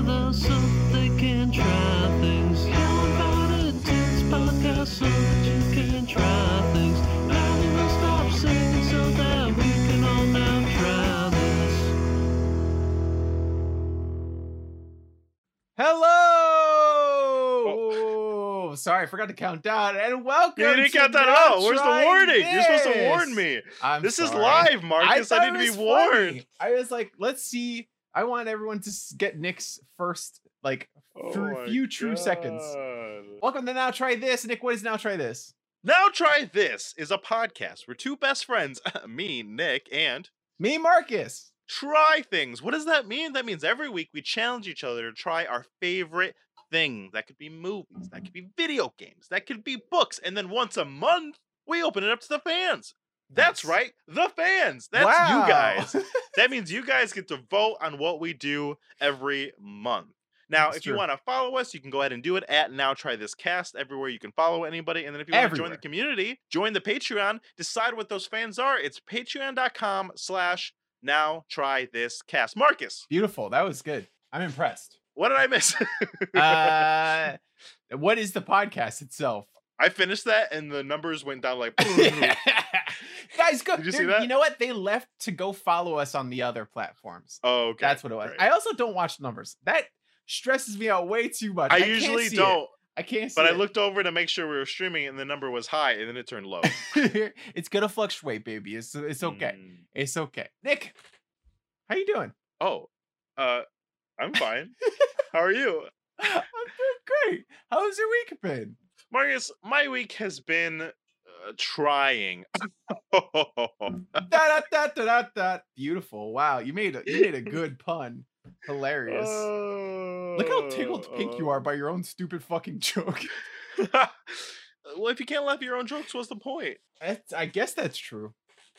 together so they can try things. You're invited to this podcast so that you can try things. And we'll stop singing so that we can all now try this. Hello. Oh. Sorry, I forgot to count down. And welcome. You didn't to count that Now out. Where's the Try warning? You're supposed to warn me. I'm this is live, Marcus. I, thought need to be was warned. I was like, let's see. I want everyone to get Nick's first, like, Oh for my a few true seconds. God. Welcome to Now Try This. Nick, what is Now Try This? Now try this is a podcast where two best friends, me, Nick, and Me, Marcus. try things. What does that mean? That means every week we challenge each other to try our favorite thing. That could be movies, that could be video games, that could be books, and then once a month we open it up to the fans. That's right, the fans. That's Wow. you guys. That means you guys get to vote on what we do every month. Now, That's if you want to follow us, you can go ahead and do it at Now Try This Cast everywhere you can follow anybody. And then if you want to join the community, join the Patreon. Decide what those fans are. It's patreon.com slash Now Try This Cast. Marcus, Beautiful. That was good. I'm impressed. what did I miss? Uh, what is the podcast itself? I finished that and the numbers went down like. Guys, go. Did you see that? You know what? They left to go follow us on the other platforms. oh, okay. That's what it was. I also don't watch numbers. That stresses me out way too much. I can't usually don't, I can't see but I it. looked over to make sure we were streaming and the number was high and then it turned low. it's gonna fluctuate, baby. It's it's okay. Mm. It's okay. Nick, how you doing? Oh, uh, I'm fine. How are you? I'm doing great. How's your week been? Marcus, my week has been uh, trying. da, da, da, da, da. Beautiful. Wow, you made a you made a good pun. Hilarious. Look how tickled pink you are by your own stupid fucking joke. well, if you can't laugh at your own jokes, what's the point? That's, I guess that's true.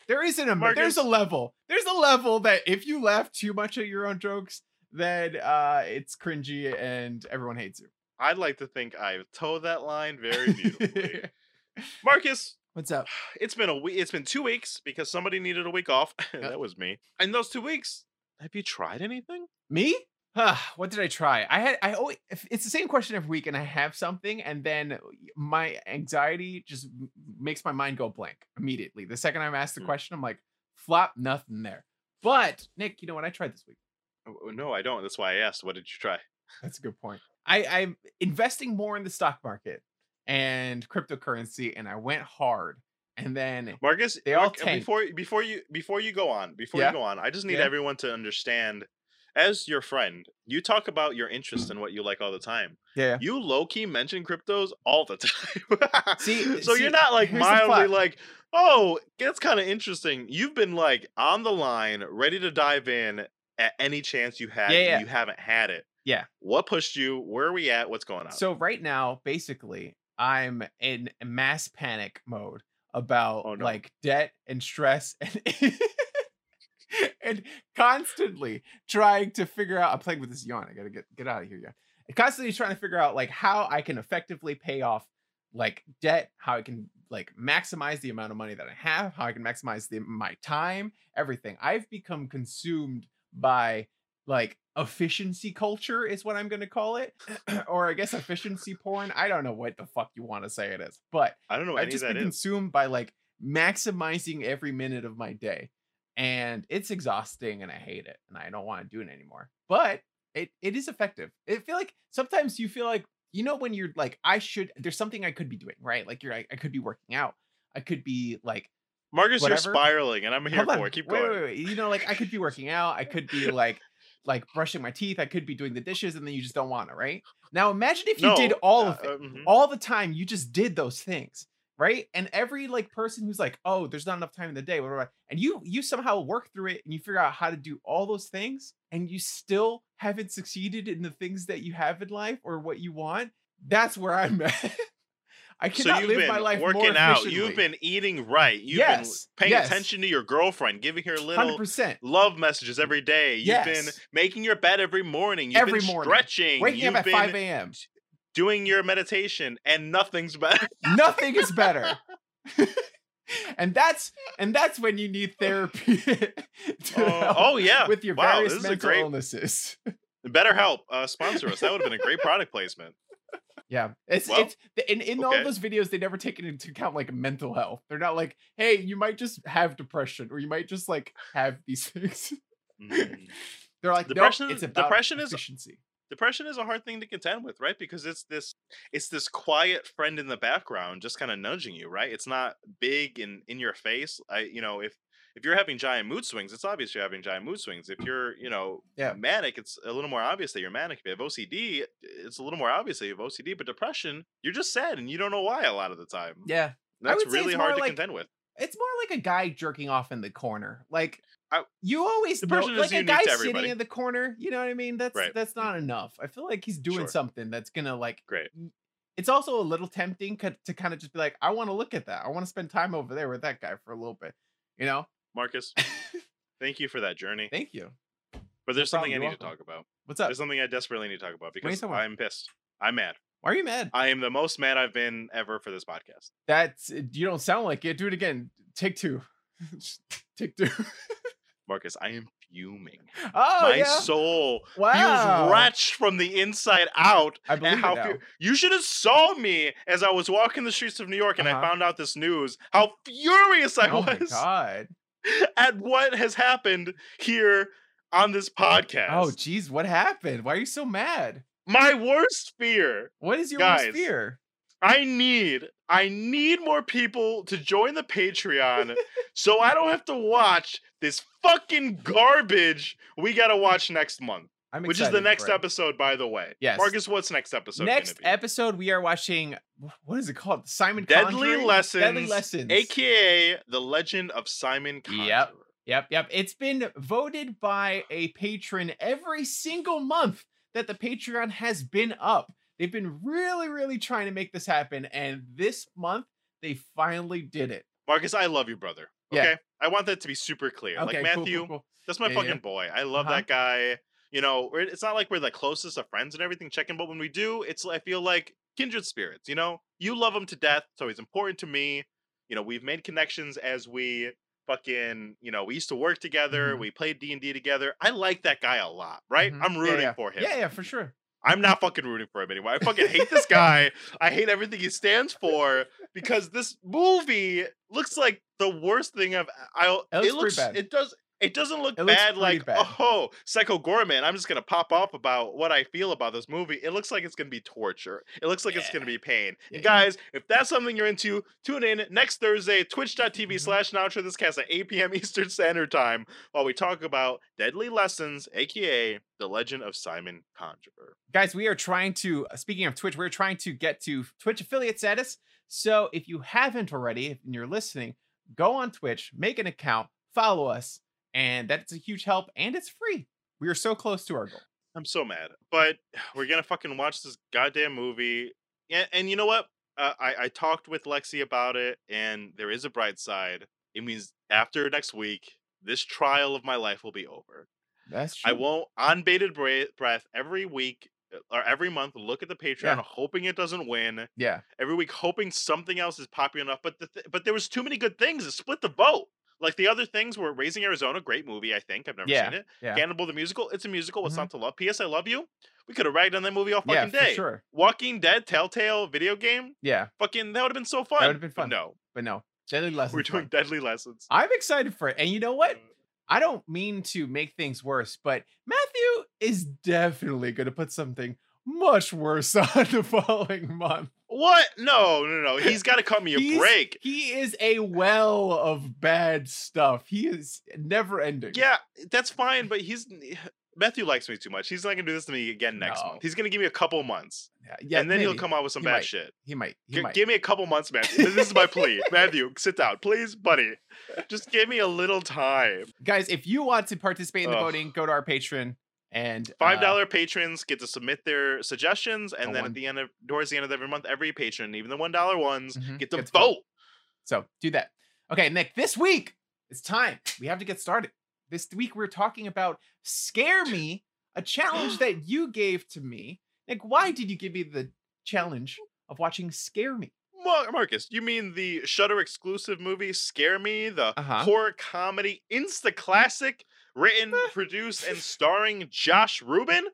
There isn't a there's a level. There's a level that if you laugh too much at your own jokes, then uh it's cringy and everyone hates you. I'd like to think I've toed that line very beautifully. Marcus, What's up? it's been a week. It's been two weeks because somebody needed a week off. that was me. In those two weeks, have you tried anything? Me? Huh, what did I try? I had I always it's the same question every week, and I have something, and then my anxiety just makes my mind go blank immediately. The second I'm asked the Hmm. question, I'm like, flop, nothing there. But Nick, you know what I tried this week? Oh, oh, no, I don't. That's why I asked. What did you try? That's a good point. I, I'm investing more in the stock market and cryptocurrency, and I went hard. And then Marcus, They all Mark, uh, before before you before you go on, before Yeah. you go on, I just need Yeah. everyone to understand as your friend, you talk about your interest in what you like all the time. yeah, You low key mention cryptos all the time. See- so see, you're not like mildly like, oh, that's kind of interesting. You've been like on the line, ready to dive in at any chance you had. Yeah, yeah. You haven't had it. Yeah. What pushed you? Where are we at? What's going on? So right now, basically, I'm in mass panic mode about Oh, no. like debt and stress and and constantly trying to figure out. I'm playing with this yawn. I gotta get get out of here. Yeah, and constantly trying to figure out like how I can effectively pay off like debt, how I can like maximize the amount of money that I have, how I can maximize the my time, everything. I've become consumed by like efficiency culture is what I'm going to call it or I guess efficiency porn. I don't know what the fuck you want to say it is, but I don't know I've just been is. consumed by like maximizing every minute of my day. And it's exhausting and I hate it and I don't want to do it anymore. But it it is effective. I feel like sometimes you feel like you know when you're like I should there's something I could be doing, right? Like you're like I could be working out. I could be like Marcus, whatever. you're spiraling, and I'm here hold for on, it. Keep wait, going. Wait, wait, You know, like I could be working out. I could be like like brushing my teeth. I could be doing the dishes, and then you just don't want to, right? Now imagine if you did all uh, of it uh, mhm. all the time. You just did those things, right? And every like person who's like, oh, there's not enough time in the day, whatever, and you you somehow work through it and you figure out how to do all those things, and you still haven't succeeded in the things that you have in life or what you want. That's where I'm at. I So cannot you've live been my life more working out. You've been eating right. You've Yes, been paying yes. attention to your girlfriend, giving her little hundred little percent. love messages every day. You've been making your bed every morning. You've Every been morning. stretching. Waking You've up at been 5 a.m. doing your meditation, and nothing's better. Nothing is better. and that's and that's when you need therapy to Oh, oh, yeah. with your Wow, various this is a mental great- illnesses. Better help uh, sponsor us. That would have been a great product placement. Yeah, it's Well, it's in in all those videos they never take into account like mental health. They're not like, hey, you might just have depression or you might just like have these things. Mm. They're like, Depression- no, it's about depression is- efficiency. Depression is a hard thing to contend with, right? Because it's this it's this quiet friend in the background just kind of nudging you, right? It's not big and in your face. I you know, if if you're having giant mood swings, it's obvious you're having giant mood swings. If you're, you know, Yeah. manic, it's a little more obvious that you're manic. If you have OCD, it's a little more obvious that you have OCD. But depression, you're just sad and you don't know why a lot of the time. Yeah, That's really hard to like- contend with. it's more like a guy jerking off in the corner. Like I- you always know, like a guy sitting in the corner. You know what I mean? That's Right. that's not mm. enough. I feel like he's doing Sure. something that's gonna like. Great. It's also a little tempting to kind of just be like, I want to look at that. I want to spend time over there with that guy for a little bit. You know? Marcus, thank you for that journey. Thank you. But there's something I need to talk about. What's up? There's something I desperately need to talk about because? I'm pissed. I'm mad. Why are you mad? I am the most mad I've been ever for this podcast. That's you don't sound like it. Do it again. Take two. Take two. Marcus, I am fuming. Oh My yeah. soul wow. feels wretched from the inside out. I believe how it now. fu- you should have saw me as I was walking the streets of New York and Uh-huh. I found out this news. How furious I oh my was god. at what has happened here on this oh, podcast. Oh geez, what happened? Why are you so mad? My worst fear What is your worst fear? I need I need more people to join the Patreon so I don't have to watch this fucking garbage we got to watch next month, I'm which is the next episode by the way. Yes. Marcus, what's next episode Next be? episode, we are watching. What is it called? Simon Deadly Conjuring? Lessons, Deadly Lessons. aka The Legend of Simon Conjurer. Yep. Yep, yep. It's been voted by a patron every single month that the Patreon has been up. They've been really, really trying to make this happen, and this month they finally did it. Marcus, I love you, brother. Yeah. Okay? I want that to be super clear. Okay, like cool, Matthew, cool, cool. That's my Yeah, fucking yeah. boy. I love Uh-huh. that guy. You know, it's not like we're the closest of friends and everything checking, but when we do, it's I feel like kindred spirits. You know, you love him to death, so he's important to me. You know, we've made connections as we fucking. You know, we used to work together. Mhm. We played D and D together. I like that guy a lot. Right? Mhm. I'm rooting yeah. for him. Yeah, yeah, for sure. I'm not fucking rooting for him anymore. I fucking hate this guy. I hate everything he stands for because this movie looks like the worst thing I've. I It looks it looks. bad. It does. It doesn't look It bad. Like bad. oh, Psycho Goreman. I'm just gonna pop off about what I feel about this movie. It looks like it's gonna be torture. It looks like it's gonna be pain. Yeah. And guys, if that's something you're into, tune in next Thursday, twitch.tv Mhm. slash now this cast at 8 p.m. Eastern Standard Time while we talk about Deadly Lessons, aka The Legend of Simon Conjurer. guys we are trying to uh, speaking of twitch we're trying to get to twitch affiliate status so if you haven't already and you're listening go on twitch make an account follow us and that's a huge help and it's free we are so close to our goal I'm so mad, but we're gonna fucking watch this goddamn movie. And, and you know what? Uh, I I talked with Lexi about it, and there is a bright side. It means after next week, this trial of my life will be over. that's true. I won't on bated breath every week uh, or every month look at the Patreon, Yeah. hoping it doesn't win. yeah Every week, hoping something else is popular enough. But the th- but there was too many good things. It split the vote. Like the other things were Raising Arizona, great movie. I think I've never Yeah, seen it. yeah. Cannibal the musical, it's a musical. What's Mhm. not to love? P.S. I love you. We could have ragged on that movie all yeah fucking for day. sure Walking Dead, Telltale video game, yeah fucking that would have been so fun. That would've been But fun. no, but no deadly lessons we're doing fun. Deadly Lessons. i'm excited for it and you know what I don't mean to make things worse, but Matthew is definitely going to put something much worse on the following month. What? No, no, no. He's got to cut me a break. He is a well of bad stuff. He is never ending. Yeah, that's fine, but he's Matthew likes me too much. He's not gonna do this to me again next No. month. He's gonna give me a couple months, Yeah, yeah, and then he'll come out with some He bad might. shit. He might. He G- might. give me a couple months, man. This is my plea. Matthew, sit down, please, buddy. Just give me a little time. Guys, if you want to participate in the Ugh. voting, go to our Patreon and Five uh, patrons get to submit their suggestions, and then one- at the end of towards the end of every month, every patron, even the one dollar ones, Mhm, get to gets vote. So do that. Okay, Nick, this week it's time. We have to get started. This week we're talking about Scare Me, a challenge that you gave to me. Nick, why did you give me the challenge of watching Scare Me? Mar- Marcus, you mean the Shudder exclusive movie "Scare Me," the Uh-huh. horror comedy insta classic written, produced, and starring Josh Rubin.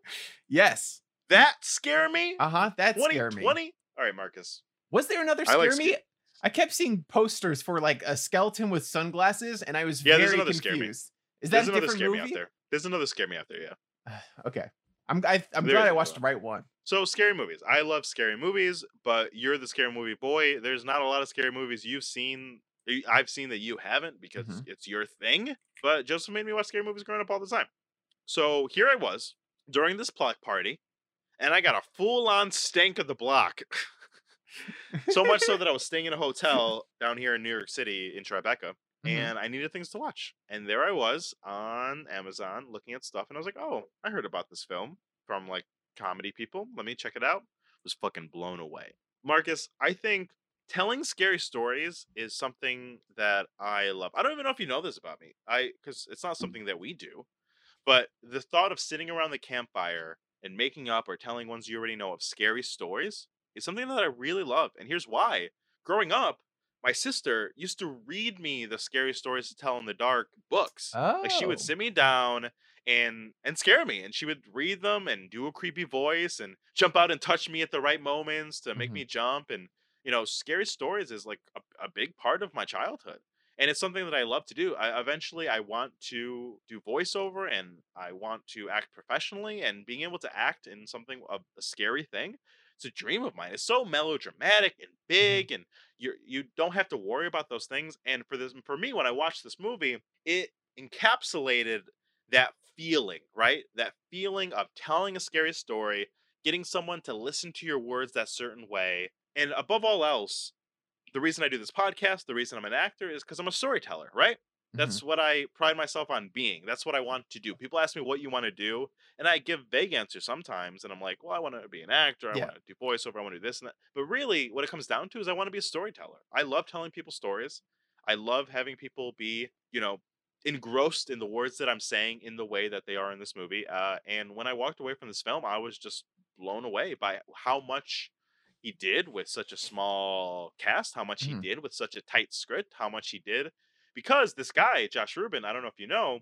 Yes. That scare me. Uh huh. That scared me. 2020. All right, Marcus. Was there another I scare like me? I kept seeing posters for like a skeleton with sunglasses, and I was Yeah, there's very another scare me. confused. Is that There's a another different scare me movie? out there. There's another scare me out there. Yeah. okay, I'm I, I'm There glad I watched the right one. So scary movies. I love scary movies, but you're the scary movie boy. There's not a lot of scary movies you've seen. I've seen that you haven't because Mhm. it's your thing. But Joseph made me watch scary movies growing up all the time. So here I was during this block party, and I got a full on stank of the block. so much so that I was staying in a hotel down here in New York City in Tribeca, Mhm. and I needed things to watch. And there I was on Amazon looking at stuff, and I was like, "Oh, I heard about this film from like comedy people. Let me check it out." Was fucking blown away. Marcus, I think telling scary stories is something that I love. I don't even know if you know this about me. I because it's not something that we do, but the thought of sitting around the campfire and making up or telling ones you already know of scary stories is something that I really love. And here's why. Growing up, my sister used to read me the scary stories to tell in the dark books. Like she would Oh. sit me down and and scare me and she would read them and do a creepy voice and jump out and touch me at the right moments to make Mhm. me jump and you know scary stories is like a, a big part of my childhood and it's something that i love to do i eventually i want to do voiceover and i want to act professionally and being able to act in something a, a scary thing it's a dream of mine it's so melodramatic and mm-hmm. big and you you don't have to worry about those things and for this for me when i watched this movie it encapsulated that feeling right? That feeling of telling a scary story getting someone to listen to your words that certain way and above all else the reason i do this podcast the reason i'm an actor is because i'm a storyteller right? Mhm. that's what i pride myself on being. That's what i want to do. People ask me what you want to do and i give vague answers sometimes and i'm like well i want to be an actor i Yeah. want to do voiceover i want to do this and that. But really what it comes down to is i want to be a storyteller. I love telling people stories. I love having people be you know engrossed in the words that i'm saying in the way that they are in this movie uh, and when i walked away from this film i was just blown away by how much he did with such a small cast, how much Mhm. he did with such a tight script, how much he did. Because this guy, Josh Rubin, I don't know if you know,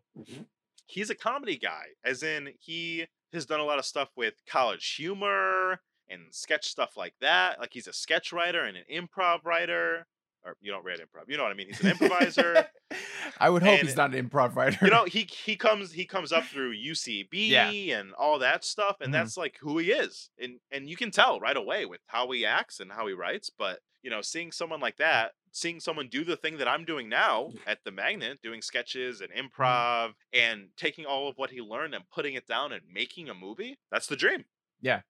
he's a comedy guy, as in he has done a lot of stuff with college humor and sketch stuff like that. Like he's a sketch writer and an improv writer. Or you don't read improv, you know what I mean? He's an improviser. I would hope and- he's not an improv writer. you know, he he comes he comes up through UCB and all that stuff, and Mhm. that's like who he is, and and you can tell right away with how he acts and how he writes. But you know, seeing someone like that, seeing someone do the thing that I'm doing now at the Magnet, doing sketches and improv, and taking all of what he learned and putting it down and making a movie, that's the dream. Yeah,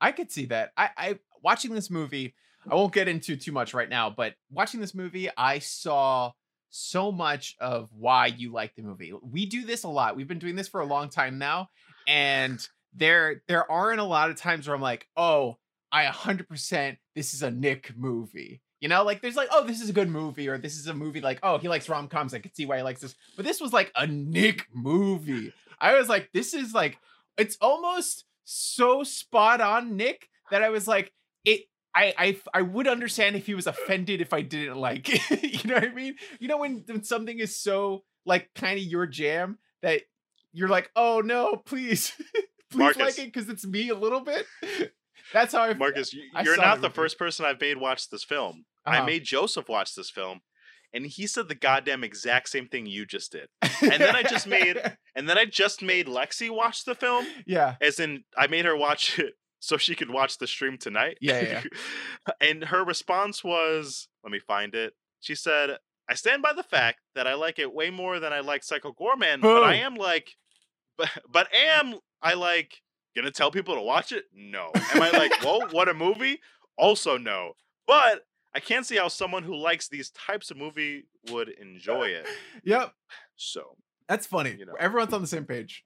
I could see that. I, I watching this movie. I won't get into too much right now, but watching this movie, I saw so much of why you like the movie. We do this a lot. We've been doing this for a long time now, and there there aren't a lot of times where I'm like, oh, I 100% this is a Nick movie. You know, like there's like, oh, this is a good movie, or this is a movie like, oh, he likes rom coms. I could see why he likes this. But this was like a Nick movie. I was like, this is like, it's almost so spot on Nick that I was like, it. I, I I would understand if he was offended if I didn't like it. you know what I mean? You know when, when something is so like kind of your jam that you're like, oh no, please, please Marcus. like it because it's me a little bit. That's how I Marcus, I you're not the first person I've made watch this film. I Uh-huh. made Joseph watch this film, and he said the goddamn exact same thing you just did. and then I just made- And then I just made Lexi watch the film, yeah as in I made her watch it so she could watch the stream tonight. Yeah, yeah, and her response was, let me find it. She said, I stand by the fact that I like it way more than I like Psycho Goreman, but I am like, but, but am I like gonna tell people to watch it? No. Am I like, whoa, what a movie? Also, no. But I can't see how someone who likes these types of movie would enjoy it. yep. So That's funny. You know. Everyone's on the same page.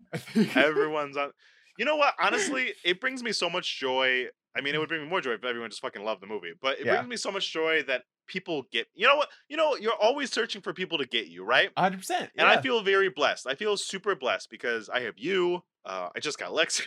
Everyone's on. You know what? Honestly, it brings me so much joy. I mean, it would bring me more joy if everyone just fucking loved the movie. But it Yeah. brings me so much joy that people get. You know what? You know, you're always searching for people to get you, right? 100%. And I feel very blessed. I feel super blessed because I have you. Uh, I just got Lexi.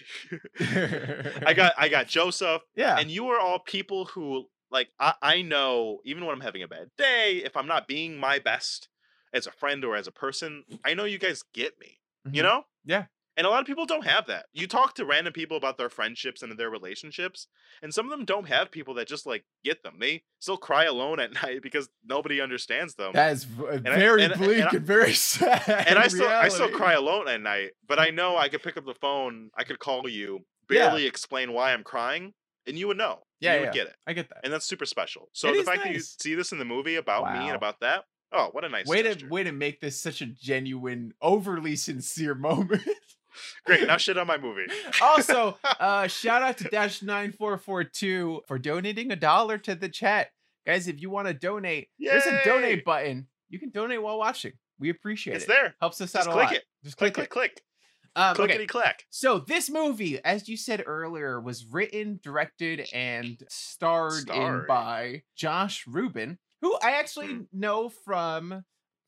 I got I got Joseph, yeah. and you are all people who like I, I know even when I'm having a bad day, if I'm not being my best as a friend or as a person, I know you guys get me. You Mhm. know? Yeah. And a lot of people don't have that. You talk to random people about their friendships and their relationships, and some of them don't have people that just like get them. They still cry alone at night because nobody understands them. That is v- uh, I- very and- and bleak I- and, very sad. and I still I still cry alone at night, but I know I could pick up the phone, I could call you, Yeah. barely explain why I'm crying, and you would know. Yeah, you yeah. would get it. I get that. And that's super special. So It the fact that you see this in the movie about me and about that, oh, what a nice way to way to make this such a genuine, overly sincere moment. Great, now shit on my movie. also, uh, shout out to Dash nine four four two for donating a dollar to the chat, guys. If you want to donate, there's a donate button. You can donate while watching. We appreciate It's it. there. Helps us Just out a click lot. it. Just Click, click, click, it. click. Um, okay. Clickety clack. So this movie, as you said earlier, was written, directed, and starred in by Josh Rubin, who I actually Hmm. know from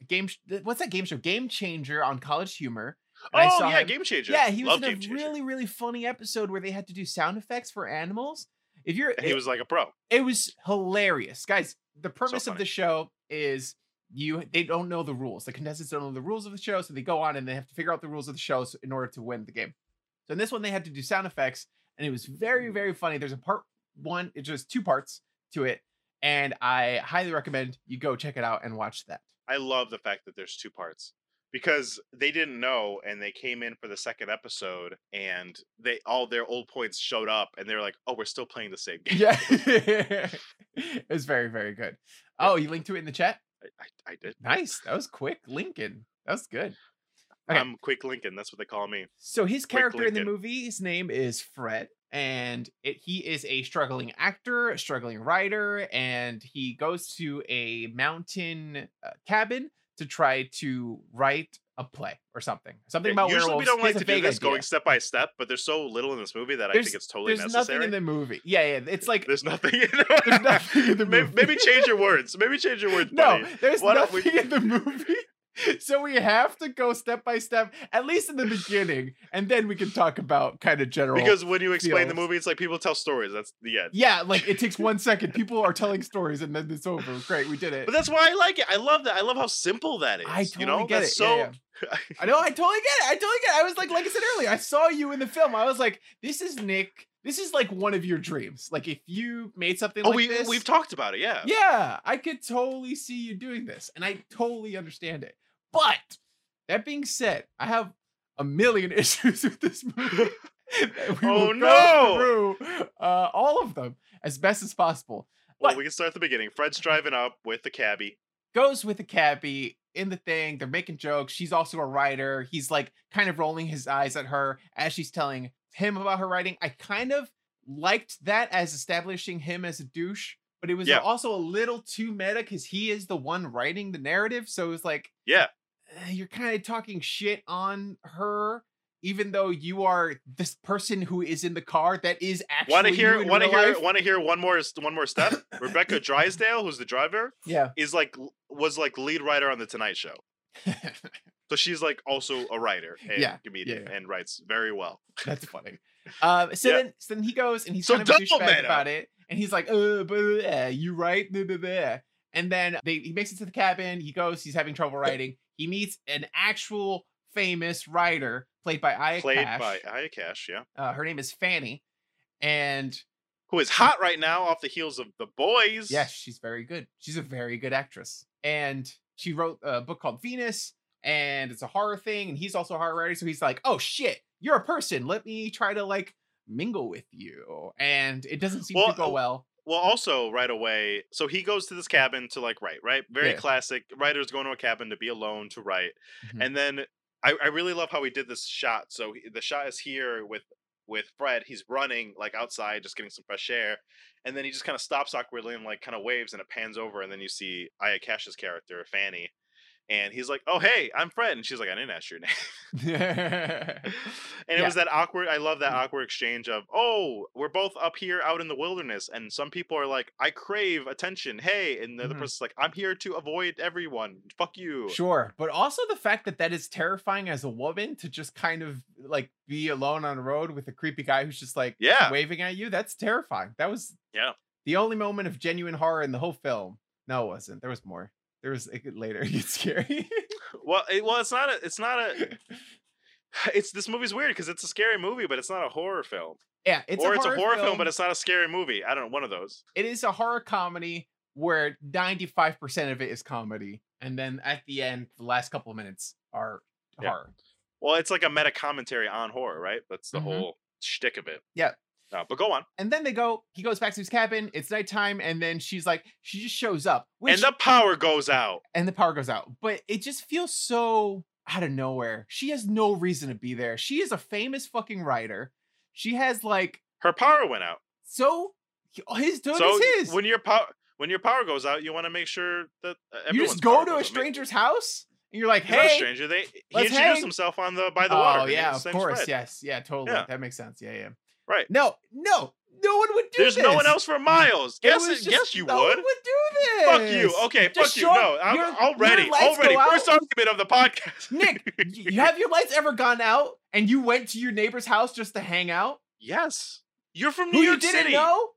game. What's that game show? Game Changer on College Humor. And I Oh saw yeah, him- Game Changer. Yeah, he was Love in a Game Changer. really, really funny episode where they had to do sound effects for animals. If you're, he it, was like a pro. it was hilarious, guys. The purpose of the show is you they don't know the rules. The contestants don't know the rules of the show, so they go on and they have to figure out the rules of the show in order to win the game. So in this one, they had to do sound effects, and it was very, very funny. There's a part one, it's just two parts to it, and I highly recommend you go check it out and watch that. I love the fact that there's two parts because they didn't know and they came in for the second episode and they all their old points showed up and they were like, "Oh, we're still playing the same game." Yeah, it was very, very good. Oh, you linked to it in the chat. I, I, I did. Nice. That was quick, Lincoln. That was good. Okay. I'm Quick Lincoln. That's what they call me. So his character in the movie, his name is Fred, and it, he is a struggling actor, a struggling writer, and he goes to a mountain uh, cabin to try to write a play or something. Something Yeah, about Usually werewolves. we don't like to do this idea. going step by step, but there's so little in this movie that I think it's totally There's necessary. nothing in the movie. Yeah, yeah. It's like There's nothing in there's nothing in the Maybe, movie. maybe change your words. Maybe change your words. No, buddy. there's Why nothing we- in the movie. So we have to go step by step, at least in the beginning, and then we can talk about kind of general. Because when you explain the movie, it's like people tell stories. That's the end. yeah, like it takes one second. People are telling stories, and then it's over. Great, we did it. But that's why I like it. I love that. I love how simple that is. I totally you know, get that's it. Yeah, so. yeah. I know. I totally get it. I totally get it. I was like, like I said earlier, I saw you in the film. I was like, this is Nick. This is like one of your dreams. Like if you made something oh, like we this, we've talked about it. Yeah. Yeah, I could totally see you doing this, and I totally understand it. But that being said, I have a million issues with this movie. Oh, no! through uh, all of them as best as possible. Well, But- we can start at the beginning. Fred's driving up with the cabbie. Goes with the cabbie in the thing. They're making jokes. She's also a writer. He's like kind of rolling his eyes at her as she's telling him about her writing. I kind of liked that as establishing him as a douche, but it was Yeah. also a little too meta because he is the one writing the narrative. So it was like, Yeah. Uh, you're kind of talking shit on her, even though you are this person who is in the car that is actually. Want to hear? Want to hear? Want to hear one more? One more step. Rebecca Drysdale, who's the driver, Yeah. is like was like lead writer on the Tonight Show. So she's like also a writer and Yeah, comedian yeah. and writes very well. That's funny. Um, so Yeah. then, so then he goes and he's So kind of double douchebag about it, and he's like, "Uh, uh, you right?" Blah, blah, blah. And then they he makes it to the cabin. He goes. He's having trouble writing. He meets an actual famous writer played by Aya Played Cash. by Aya Cash, yeah, Uh, her name is Fanny, and who is hot right now off the heels of The Boys. yes, she's very good. She's a very good actress, and she wrote a book called Venus, and it's a horror thing. And he's also a horror writer, so he's like, "Oh shit, you're a person. Let me try to like." mingle with you and it doesn't seem Well, to go well Well, also right away, so he goes to this cabin to like write, right? Very Yeah. classic. Writers going to a cabin to be alone to write, Mhm. and then I, I really love how he did this shot. So he- the shot is here with with Fred. He's running like outside, just getting some fresh air, and then he just kind of stops awkwardly and like kind of waves, and it pans over, and then you see Aya Cash's character Fanny, and he's like, "Oh hey, I'm Fred," and she's like, "I didn't ask your name." and it Yeah. was that awkward i love that awkward exchange of oh we're both up here out in the wilderness and some people are like i crave attention hey and the other Mhm. person's like i'm here to avoid everyone fuck you sure but also the fact that that is terrifying as a woman to just kind of like be alone on a road with a creepy guy who's just like Yeah. waving at you that's terrifying that was Yeah. the only moment of genuine horror in the whole film no it wasn't there was more there was it, could- later it gets scary well it, well it's not a it's not a It's this movie's weird because it's a scary movie, but it's not a horror film. Yeah, it's or a it's horror a horror film. but it's not a scary movie. I don't know, one of those. it is a horror comedy where 95% of it is comedy and then at the end the last couple of minutes are Yeah. horror Well, it's like a meta commentary on horror, right? That's the Mhm. whole shtick of it. Yeah. No, but go on. and then they go he goes back to his cabin it's nighttime and then she's like she just shows up which, and the power goes out. and the power goes out but it just feels so out of nowhere she has no reason to be there she is a famous fucking writer she has like Her power went out. so his dude so is his when your power when your power goes out, you want to make sure that uh, you just go to a goes out. Stranger's house and you're like He's not a hey stranger. They he introduced hang." himself on the by the water. oh yeah of course spread. yes yeah totally Yeah. that makes sense yeah yeah Right. no no no one would do this. There's this no one else for miles. It it- just- yes, you no would. one would do this Fuck you. Okay, Just fuck you. No, I'm your- your already, lights already. First argument of the podcast. Nick, you have your lights ever gone out and you went to your neighbor's house just to hang out? yes, you're from New Who York you didn't City. know?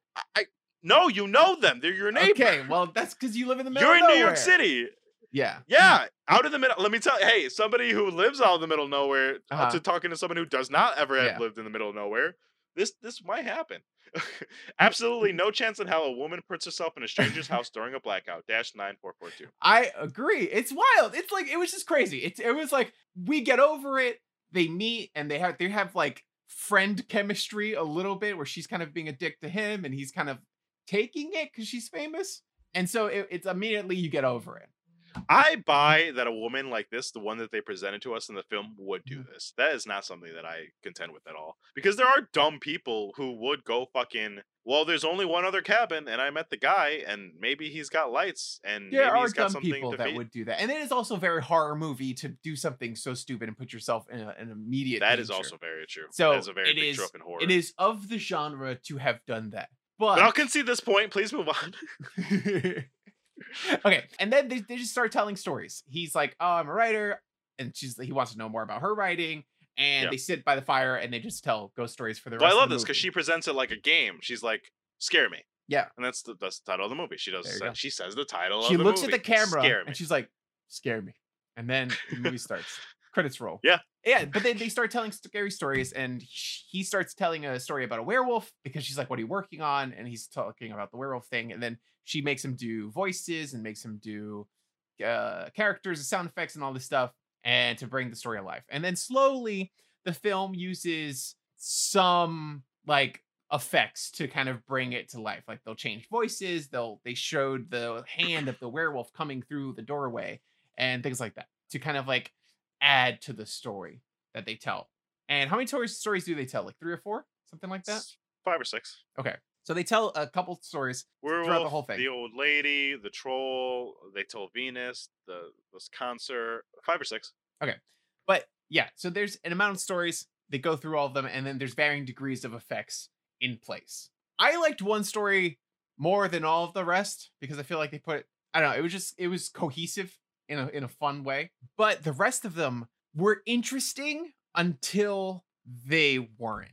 No, you know them. They're your neighbor. Okay, well that's because you live in the middle. You're in New York. City. Yeah. Yeah, out of the middle. Let me tell you, hey, somebody who lives out in the middle of nowhere uh, Uh-huh. to talking to someone who does not ever have Yeah. lived in the middle of nowhere. This this might happen. Absolutely no chance in hell a woman puts herself in a stranger's house during a blackout. Dash nine four four two. I agree. It's wild. It's like it was just crazy. It's it was like we get over it. They meet and they have they have like friend chemistry a little bit where she's kind of being a dick to him and he's kind of taking it because she's famous. And so it, it's immediately you get over it. I buy that a woman like this, the one that they presented to us in the film, would do Mhm. this. That is not something that I contend with at all. Because there are dumb people who would go fucking. Well, there's only one other cabin, and I met the guy, and maybe he's got lights, and There maybe he's got dumb something people to that feed. would do that, and it is also very horror movie to do something so stupid and put yourself in a, an immediate. That is danger. also very true. So that is a very it big is- trope in horror. It is of the genre to have done that, but, But I'll concede this point. Please move on. okay. And then they, they just start telling stories. He's like, "Oh, I'm a writer," and she's he wants to know more about her writing. And Yeah. they sit by the fire and they just tell ghost stories for the Well. I love this because she presents it like a game. She's like, "Scare me." Yeah. and that's the that's the title of the movie. She does. Say, she says the title. she of the looks movie. at the camera and she's like, "Scare me," and then the movie starts. Credits roll. Yeah. Yeah. But then they start telling scary stories, and he starts telling a story about a werewolf because she's like, "What are you working on?" And he's talking about the werewolf thing, and then she makes him do voices and makes him do uh, characters and sound effects and all this stuff, and to bring the story alive. And then slowly, the film uses some like effects to kind of bring it to life. Like they'll change voices, they'll they showed the hand of the werewolf coming through the doorway and things like that to kind of like add to the story that they tell. And how many stories stories do they tell? Like three or four, something like that. Five or six. Okay, so they tell a couple stories. Werewolf, throughout the whole thing. the old lady, the troll. They told Venus, the this concert. Five or six. Okay, But yeah, so there's an amount of stories. They go through all of them, and then there's varying degrees of effects in place. I liked one story more than all of the rest because I feel like they put I don't know, it was just it was cohesive in a in a fun way. But the rest of them were interesting until they weren't.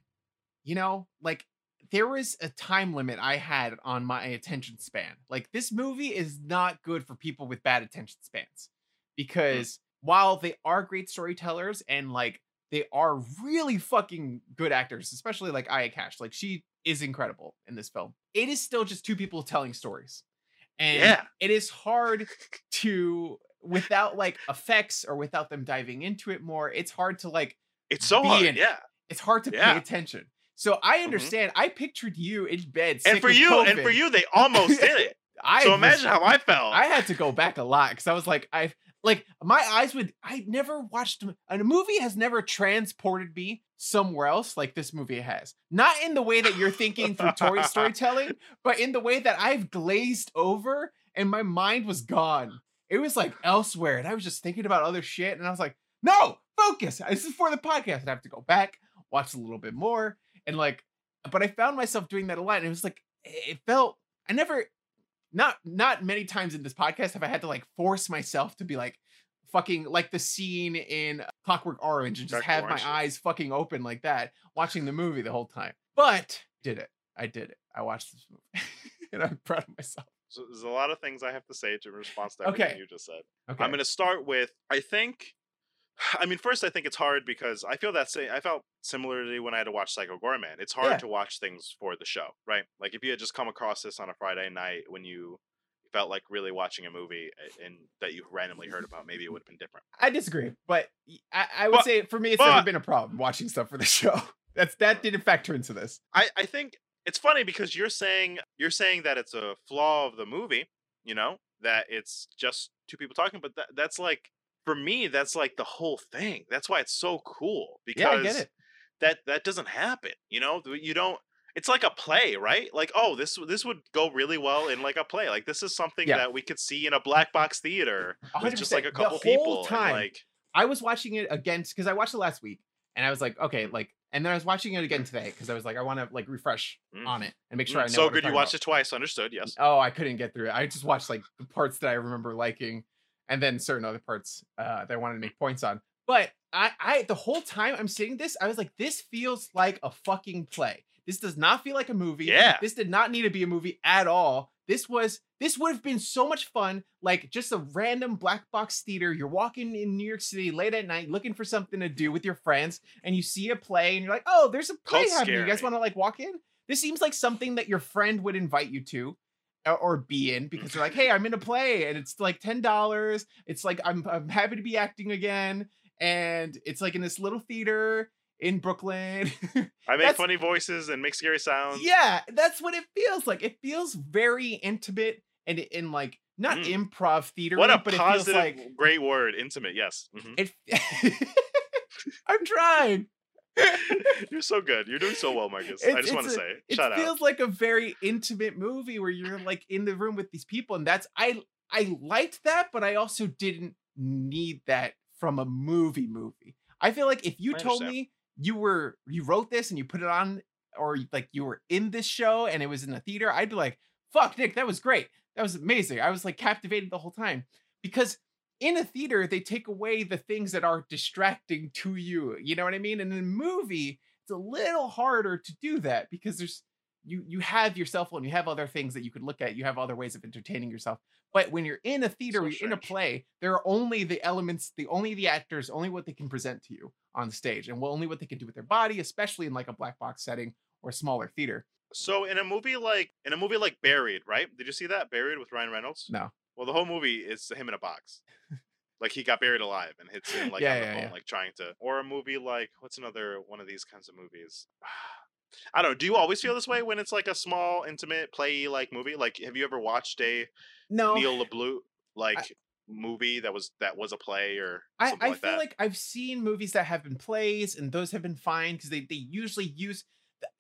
You know, like there was a time limit I had on my attention span. Like this movie is not good for people with bad attention spans hmm. because while they are great storytellers and like they are really fucking good actors, especially like Aya Cash, like she is incredible in this film. It is still just two people telling stories. And Yeah. it is hard to without like effects or without them diving into it more, it's hard to like It's so hard. in. Yeah. it's hard to Yeah. pay attention. So I Mhm. understand. I pictured you in bed. And for you, and for you, they almost did it. I so was- imagine how I felt. I had to go back a lot because I was like, I like my eyes would. I never watched a a movie has never transported me somewhere else like this movie has. Not in the way that you're thinking through story storytelling, but in the way that I've glazed over and my mind was gone. It was like elsewhere, and I was just thinking about other shit, and I was like, no, focus. This is for the podcast. I have to go back, watch a little bit more, and like, but I found myself doing that a lot, and it was like, it felt. I never not not many times in this podcast have I had to like force myself to be like fucking like the scene in uh, Clockwork Orange and just have my eyes fucking open like that watching the movie the whole time. But did it. I did it. I watched this movie. and I'm proud of myself. So there's a lot of things I have to say to response to everything Okay. you just said. Okay. I'm going to start with I think I mean, first, I think it's hard because I feel that same. I felt similarly when I had to watch Psycho Goreman. It's hard Yeah. to watch things for the show, right? Like if you had just come across this on a Friday night when you felt like really watching a movie and that you randomly heard about, maybe it would have been different. I disagree, but I would But- say for me, it's but- never been a problem watching stuff for the show. That's that didn't factor into this. I, I think it's funny because you're saying you're saying that it's a flaw of the movie, you know, that it's just two people talking, but that, that's like for me, that's like the whole thing. That's why it's so cool because Yeah, I get it. that that doesn't happen. You know, you don't. It's like a play, right? Like, oh, this this would go really well in like a play. Like, this is something Yeah. that we could see in a black box theater with just like a The couple whole people. time. like, I was watching it against because I watched it last week, and I was like, okay, like, and then I was watching it again today because I was like, I want to like refresh Mm. on it and make sure I know. so good you watched about. it twice. Understood? Yes. Oh, I couldn't get through it. I just watched like the parts that I remember liking, and then certain other parts uh, that I wanted to make points on. But I, I, the whole time I'm seeing this, I was like, this feels like a fucking play. This does not feel like a movie. Yeah. This did not need to be a movie at all. This was, this would have been so much fun. Like just a random black box theater. You're walking in New York City late at night, looking for something to do with your friends, and you see a play, and you're like, oh, there's a play Cult happening. You guys want to like walk in? This seems like something that your friend would invite you to or- or be in because they're like, "Hey, I'm in a play and it's like ten dollars. It's like I'm I'm happy to be acting again, and it's like in this little theater in Brooklyn." I make funny voices and make scary sounds. yeah, that's what it feels like. It feels very intimate and in like not Mm. improv theater, What a but it feels positive, like great word. Intimate. Yes. Mhm. it. I'm trying. You're so good. You're doing so well, Marcus. I just want to say, it shout out. feels like a very intimate movie where you're like in the room with these people and that's i i liked that but i also didn't need that from a movie movie i feel like if you I told understand. me you were you wrote this and you put it on or like you were in this show and it was in a theater i'd be like fuck nick that was great. That was amazing. I was like captivated the whole time because in a theater they take away the things that are distracting to you you know what i mean? And in a movie it's a little harder to do that because there's you you have your cell phone you have other things that you could look at you have other ways of entertaining yourself but when you're in a theater So you're in a play there are only the elements the only the actors only what they can present to you on stage and only what they can do with their body especially in like a black box setting or a smaller theater So in a movie like in a movie like Buried, right? Did you see that Buried with Ryan Reynolds? No. Well, the whole movie is him in a box. like he got buried alive and hits him like Yeah, on the yeah, phone, yeah. like trying to. Or a movie like what's another one of these kinds of movies? Ah, I don't know. Do you always feel this way when it's like a small, intimate, play like movie? Like, have you ever watched a no Neil LaBute like movie that was that was a play or I, I like feel that? like I've seen movies that have been plays and those have been fine because they, they usually use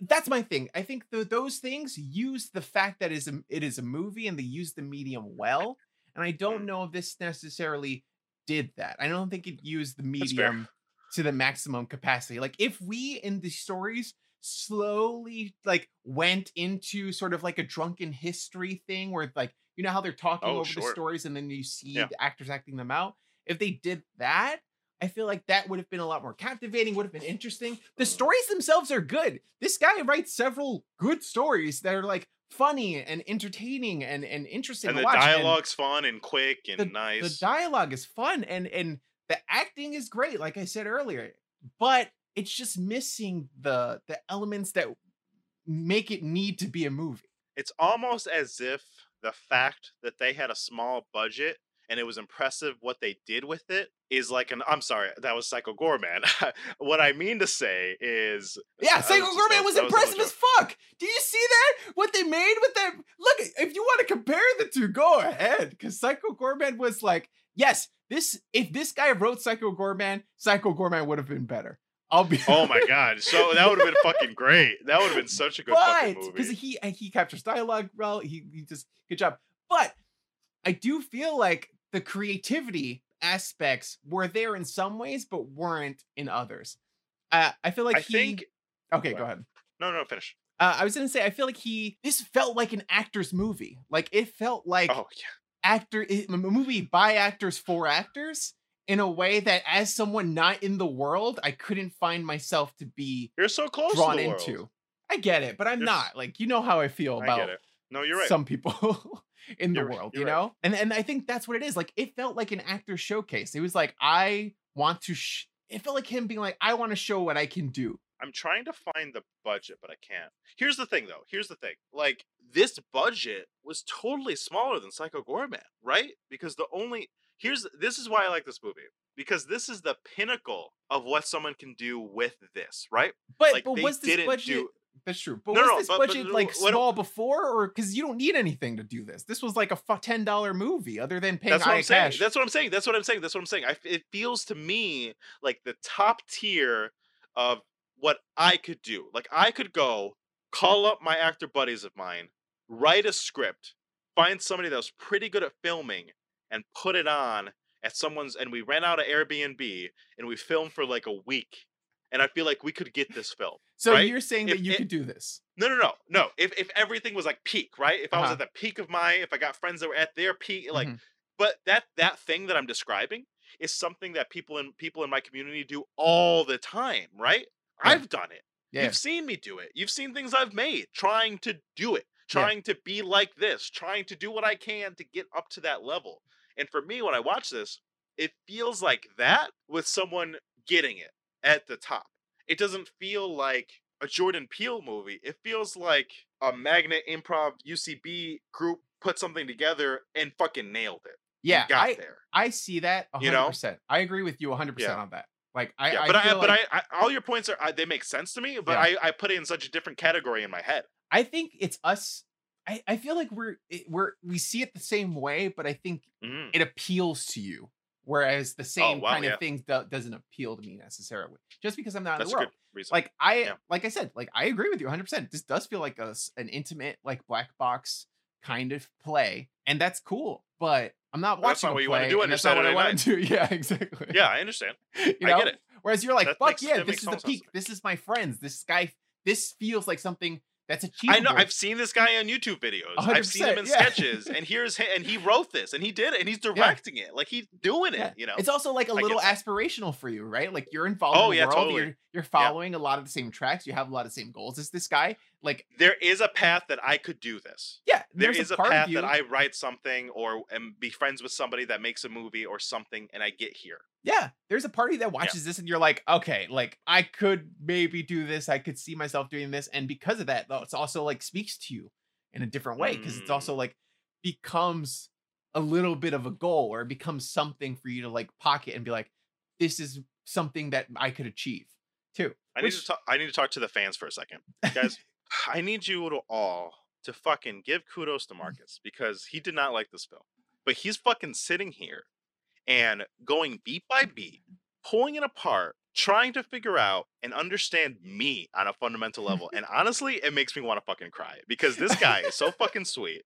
that's my thing. I think th- those things use the fact that is a, it is a movie and they use the medium well. And I don't Mm. know if this necessarily did that. I don't think it used the medium to the maximum capacity. Like if we in the stories slowly like went into sort of like a drunken history thing where like you know how they're talking Oh, over the stories and then you see Yeah. the actors acting them out if they did that i feel like that would have been a lot more captivating would have been interesting the stories themselves are good this guy writes several good stories that are like funny and entertaining and and interesting and to the watch and dialogue's fun and quick and the, nice. the dialogue is fun and and the acting is great like i said earlier but it's just missing the the elements that make it need to be a movie it's almost as if the fact that they had a small budget and it was impressive what they did with it is like an I'm sorry, that was Psycho Goreman. what I mean to say is Yeah, uh, Psycho just- Goreman that- was impressive no as fuck. Do you see that? What they made with that? Look, if you want to compare the two, go ahead. Because Psycho Goreman was like, yes, this. If this guy wrote Psycho Goreman, Psycho Goreman would have been better. I'll be. Oh my god. So that would have been fucking great. That would have been such a good fucking but because he he captures dialogue well, he he just good job. But I do feel like the creativity aspects were there in some ways, but weren't in others. Uh, I feel like I he. think Okay, Go go ahead. ahead. No, no, finish. Uh, I was gonna say I feel like he this felt like an actor's movie. Like it felt like Oh yeah. actor a movie by actors for actors in a way that as someone not in the world, I couldn't find myself to be You're so close drawn to the world. into. I get it, but I'm You're not. Like you know how I feel I about get it. No, you're right. some people in the You're right, world, you right. know? And and I think that's what it is. Like it felt like an actor showcase. It was like I want to. Sh- it felt like him being like, I want to show what I can do. I'm trying to find the budget, but I can't. Here's the thing, though. Here's the thing. Like this budget was totally smaller than Psycho Goreman, right? Because the only here's this is why I like this movie because this is the pinnacle of what someone can do with this, right? But Like but they was this didn't budget? do. That's true. But No, was no, this but- but budget no, like what- small before, or because you don't need anything to do this? This was like a ten dollar movie, other than paying That's what I'm saying. cash. That's what I'm saying. That's what I'm saying. That's what I'm saying. I, it feels to me like the top tier of what I could do. Like I could go call up my actor buddies of mine, write a script, find somebody that was pretty good at filming, and put it on at someone's. And we rent out an Airbnb and we film for like a week. And I feel like we could get this film. so right? you're saying that you it- could do this? No, no, no, no. If if everything was like peak, right? If I was Uh-huh. at the peak of my, if I got friends that were at their peak, like, Mhm. but that that thing that I'm describing is something that people in people in my community do all the time, right? Yeah. I've done it. Yeah. You've seen me do it. You've seen things I've made trying to do it, Yeah. trying to be like this, trying to do what I can to get up to that level. And for me, when I watch this, it feels like that with someone getting it at the top. It doesn't feel like a Jordan Peele movie. It feels like a Magnet Improv UCB group put something together and fucking nailed it. Yeah, Got I there. I see that You 100. know? percent I agree with you 100 percent Yeah. on that. Like I, yeah, I but I, feel but like- I, I, all your points are I, they make sense to me. But Yeah. I, I put it in such a different category in my head. I think it's us. I, I feel like we're we're we see it the same way, but I think Mhm. it appeals to you, whereas the same Oh, wow, kind yeah. of thing do, doesn't appeal to me necessarily. Just because I'm not That's in the world. Like I Yeah. like I said, like I agree with you 100. percent This does feel like a an intimate like black box kind of play, and that's cool. But I'm not But that's watching not what you wanna do on and your that's not what I want night. to do. Yeah, exactly. yeah, I understand. you I get it. Whereas you're like, That fuck makes- yeah, this is the peak. This is my friends. This guy. This feels like something that's a cheap I know. I've seen this guy on YouTube videos. I've seen him in yeah. sketches, and here's and he wrote this, and he did it, and he's directing it, like he's doing it. Yeah. You know, It's also like a I little aspirational for you, right? Like you're involved Oh, in the yeah, world. totally. You're you're following a lot of the same tracks. You have a lot of the same goals as this guy. Like, there is a path that I could do this. yeah, there's is a path that I write something or and be friends with somebody that makes a movie or something, and I get here. yeah, there's a party that watches this and you're like, okay, like I could maybe do this. I could see myself doing this, and because of that, though, it's also like speaks to you in a different way because it's Mm. also like becomes a little bit of a goal or it becomes something for you to like pocket and be like, this is something that I could achieve too. I need Which- to talk. I need to talk to the fans for a second, guys. I need you to all to fucking give kudos to mm. Marcus because he did not like this film, but he's fucking sitting here and going beat by beat, pulling it apart, trying to figure out and understand me on a fundamental level. And honestly, it makes me want to fucking cry because this guy is so fucking sweet.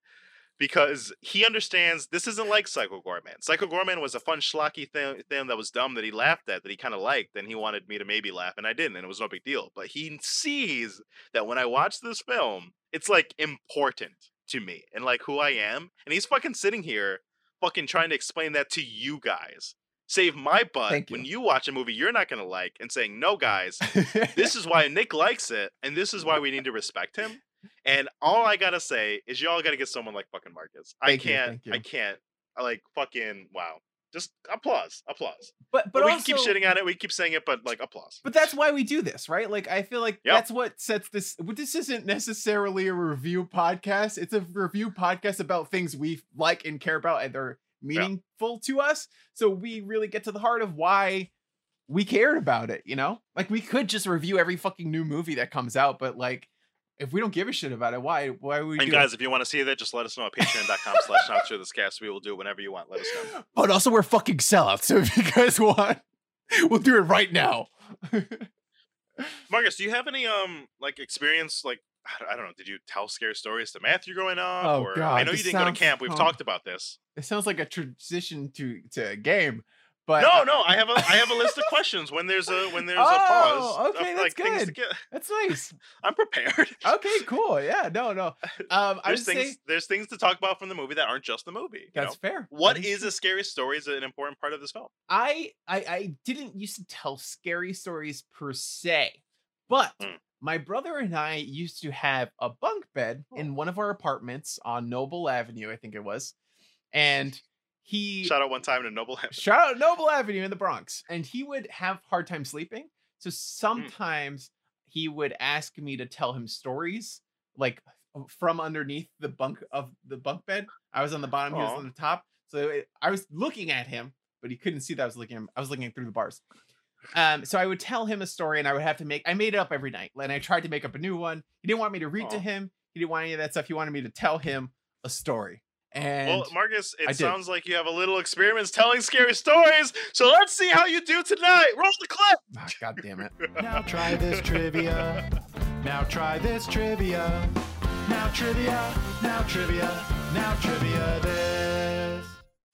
Because he understands this isn't like Psycho Goreman. Psycho Goreman was a fun schlocky thing, thing that was dumb that he laughed at, that he kind of liked, and he wanted me to maybe laugh, and I didn't, and it was no big deal. But he sees that when I watch this film, it's like important to me and like who I am. And he's fucking sitting here, fucking trying to explain that to you guys. Save my butt Thank when you. you watch a movie you're not gonna like, and saying, "No, guys, this is why Nick likes it, and this is why we need to respect him." And all I gotta say is, y'all gotta get someone like fucking Marcus. I Thank you, can't. thank you. I can't. I like fucking wow. Just applause, applause. but But, but we also, keep shitting on it. We keep saying it, but like applause. But that's why we do this, right? Like I feel like Yep. that's what sets this. This isn't necessarily a review podcast. It's a review podcast about things we like and care about and they're meaningful to us. So we really get to the heart of why we cared about it. You know, like we could just review every fucking new movie that comes out, but like if we don't give a shit about it, why? Why would we? And guys, if you want to see that, just let us know at patreon.com slash not sure this cast. We will do it whenever you want. Let us know. But also, we're fucking sellouts. So if you guys want, we'll do it right now. Marcus, do you have any um like experience like I don't- know, did you tell scary stories to Matthew growing up? Oh, or I know you didn't go to camp. We've oh. talked about this. it sounds like a transition to to a game, but no, no, I have a I have a list of questions when there's a when there's a Oh, pause. okay, of, that's like good. get. That's nice. I'm prepared. Okay, cool. Yeah, no, no. Um, I there's things say there's things to talk about from the movie that aren't just the movie. That's know? fair. What That is true. a scary story is an important part of this film. I, I I didn't used to tell scary stories per se, but Mm. my brother and I used to have a bunk bed Oh. in one of our apartments on Noble Avenue, I think it was, and he Shout out one time to Noble Avenue. shout out Noble Avenue in the Bronx, and he would have hard time sleeping. So Hmm. sometimes he would ask me to tell him stories, like from underneath the bunk of the bunk bed. I was on the bottom, he was on the top. So it, I was looking at him, but he couldn't see that I was looking. at him. I was looking through the bars. Um, so I would tell him a story, and I would have to make. I made it up every night, and I tried to make up a new one. He didn't want me to read to him. He didn't want any of that stuff. He wanted me to tell him a story. And Well, Marcus, I it did. sounds like you have a little experience telling scary stories. So let's see how you do tonight. Roll the clip. Ah, God damn it. Now try this trivia. Now try this trivia. Now trivia. Now trivia. Now trivia this.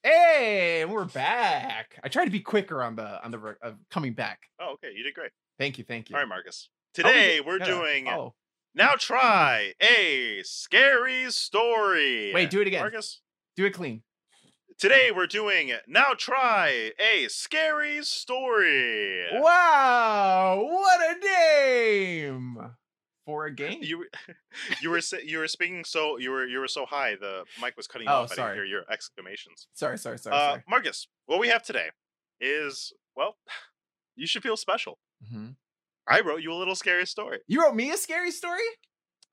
Hey, and we're back. I tried to be quicker on the on the re- uh, coming back. Oh, okay, you did great. Thank you, thank you. All right, Marcus. Oh, we Today did- we're yeah, doing Oh, now. Try a scary story. Wait, do it again. Marcus. do it clean. Today we're doing now. Try a scary story. Wow, what a name for a game. You you were you were speaking so you were you were so high the mic was cutting Oh, off. I sorry. didn't hear your exclamations. sorry, sorry, sorry, Uh, sorry. Marcus, what we have today is well, you should feel special. Mhm. I wrote you a little scary story. You wrote me a scary story.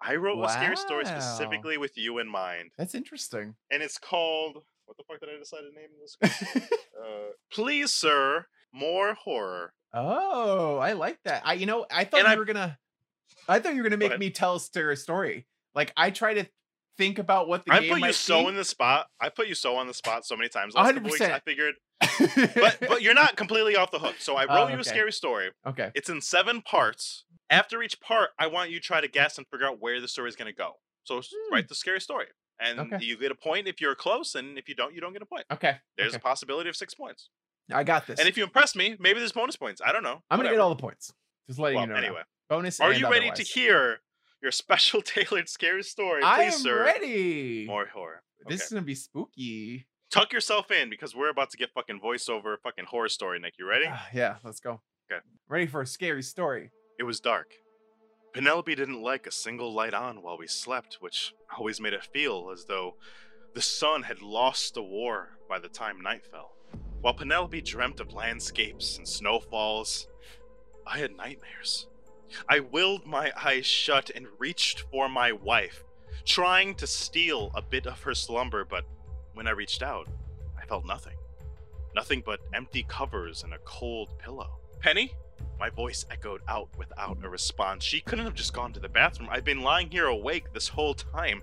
I wrote a scary story specifically with you in mind, That's interesting. and it's called what the fuck did I decide to name this? uh, Please, sir, more horror. oh, I like that. I, you know, I thought And you I- were gonna. I thought you were gonna make ahead. me tell a scary story. Like I try to think about what the I game put you so be. in the spot. I put you so on the spot so many times last couple weeks. 100%. I figured, but but you're not completely off the hook. So I Oh, wrote you a scary story. okay. It's in seven parts. After each part, I want you to try to guess and figure out where the story is going to go. So Hmm. write the scary story, and Okay. you get a point if you're close, and if you don't, you don't get a point. Okay. There's okay. a possibility of six points. I got this. And if you impress me, maybe there's bonus points. I don't know. I'm gonna get all the points. Just letting Well, you know. now. anyway, bonus. are you ready to hear your special tailored scary story? Please, I am sir. ready. More horror. This is gonna be spooky. Tuck yourself in because we're about to get fucking voiceover fucking horror story, Nick. You ready? Ah, yeah, let's go. Okay. Ready for a scary story. It was dark. Penelope didn't like a single light on while we slept, which always made it feel as though the sun had lost the war by the time night fell. While Penelope dreamt of landscapes and snowfalls, I had nightmares. I willed my eyes shut and reached for my wife, trying to steal a bit of her slumber, but when I reached out, I felt nothing. Nothing but empty covers and a cold pillow. Penny? My voice echoed out without a response. She couldn't have just gone to the bathroom. I've been lying here awake this whole time.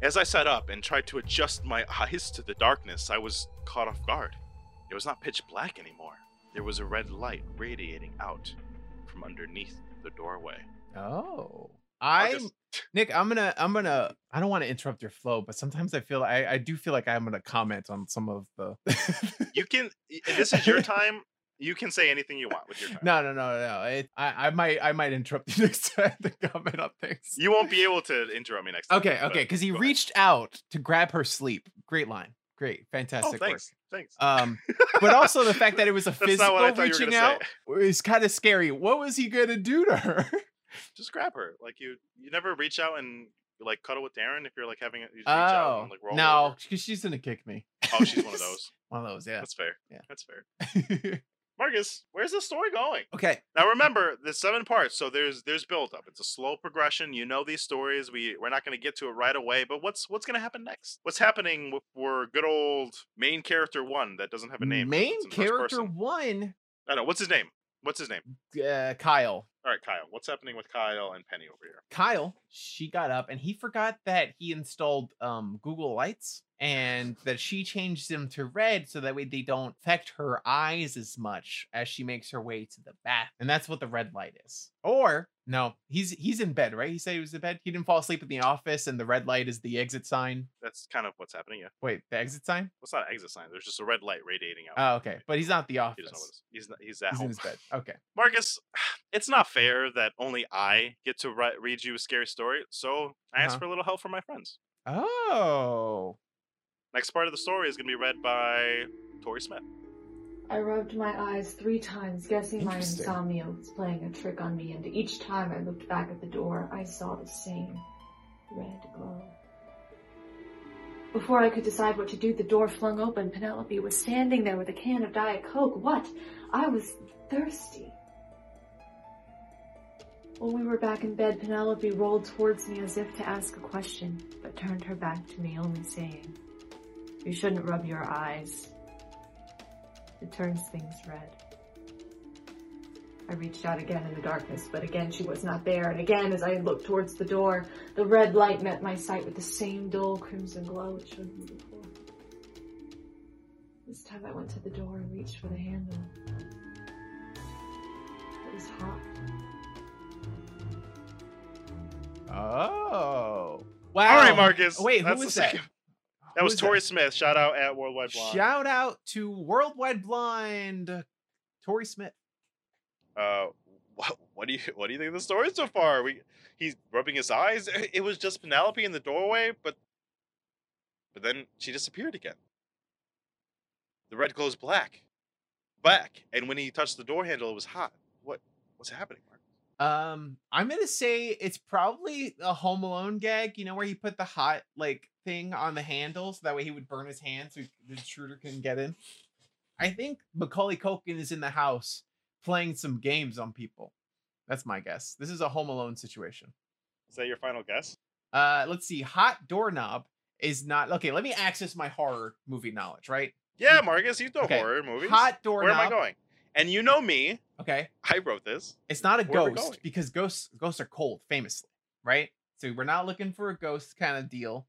As I sat up and tried to adjust my eyes to the darkness, I was caught off guard. It was not pitch black anymore. There was a red light radiating out from underneath the doorway. Oh. Just- Nick, I'm gonna I'm gonna I don't want to interrupt your flow, but sometimes I feel I, I do feel like I'm gonna comment on some of the You can. This is your time. You can say anything you want with your time. No, no, no, no. It, I, I might I might interrupt you next time to comment on things. You won't be able to interrupt me next time. okay, okay, because he go ahead. reached out to grab her sleep. Great line. Great. Oh, Fantastic thanks. Um but also the fact that it was a physical not what I thought you were reaching out is kind of scary. What was he gonna do to her? Just grab her. Like you, you never reach out and like cuddle with Darren if you're like having. a- You just reach out Oh and, like, roll no, because she's gonna kick me. Oh, she's one of those. one of those, yeah. That's fair. Yeah. That's fair. Marcus, where's the story going? okay. Now remember, there's seven parts, so there's there's build up. It's a slow progression. You know these stories. We we're not going to get to it right away, but what's what's going to happen next? What's happening with, for good old main character one that doesn't have a name? Main it's in first character one, I know. What's his name? What's his name? uh, Kyle. All right, Kyle. What's happening with Kyle and Penny over here? Kyle, she got up and he forgot that he installed um Google Lights and that she changes them to red so that way they don't affect her eyes as much as she makes her way to the bath. And that's what the red light is. Or no, he's he's in bed, right? He said he was in bed. He didn't fall asleep in the office and the red light is the exit sign. That's kind of what's happening. Yeah. Wait, the exit sign? Well, it's not an exit sign. There's just a red light radiating out. Oh, okay. But he's not the He office. doesn't know what. He's not, he's at home. He's in his bed. Okay. Marcus, it's not fair that only I get to ri- read you a scary story, so I asked Uh-huh. for a little help from my friends. Oh. Next part of the story is going to be read by Tori Smith. I rubbed my eyes three times, guessing my insomnia was playing a trick on me, and each time I looked back at the door, I saw the same red glow. Before I could decide what to do, the door flung open. Penelope was standing there with a can of Diet Coke. What? I was thirsty. When we were back in bed, Penelope rolled towards me as if to ask a question, but turned her back to me, only saying, You shouldn't rub your eyes. It turns things red. I reached out again in the darkness, but again she was not there, and again as I looked towards the door, the red light met my sight with the same dull crimson glow it showed me before. This time I went to the door and reached for the handle. It was hot. Oh. Wow. All right, Marcus. Wait, who that's was the that? second- Who That was Tori Smith. Shout out at Worldwide Blonde. Shout out to Worldwide Blind Tori Smith. uh, what, what do you what do you think of the story so far? We he's rubbing his eyes. It was just Penelope in the doorway, but but then she disappeared again. The red glows black, black, and when he touched the door handle, it was hot. What what's happening, Mark? Um, I'm gonna say it's probably a Home Alone gag. You know where he put the hot like thing on the handle so that way he would burn his hand so the intruder couldn't get in. I think Macaulay Culkin is in the house playing some games on people. That's my guess. This is a Home Alone situation. Is that your final guess? Uh, let's see. Hot doorknob is not okay. Let me access my horror movie knowledge. Right. Yeah, Marcus, you know Okay, horror movies. Hot doorknob. Where am I going? And you know me. Okay. I wrote this. It's not a Where ghost because ghosts ghosts are cold, famously, right? So we're not looking for a ghost kind of deal.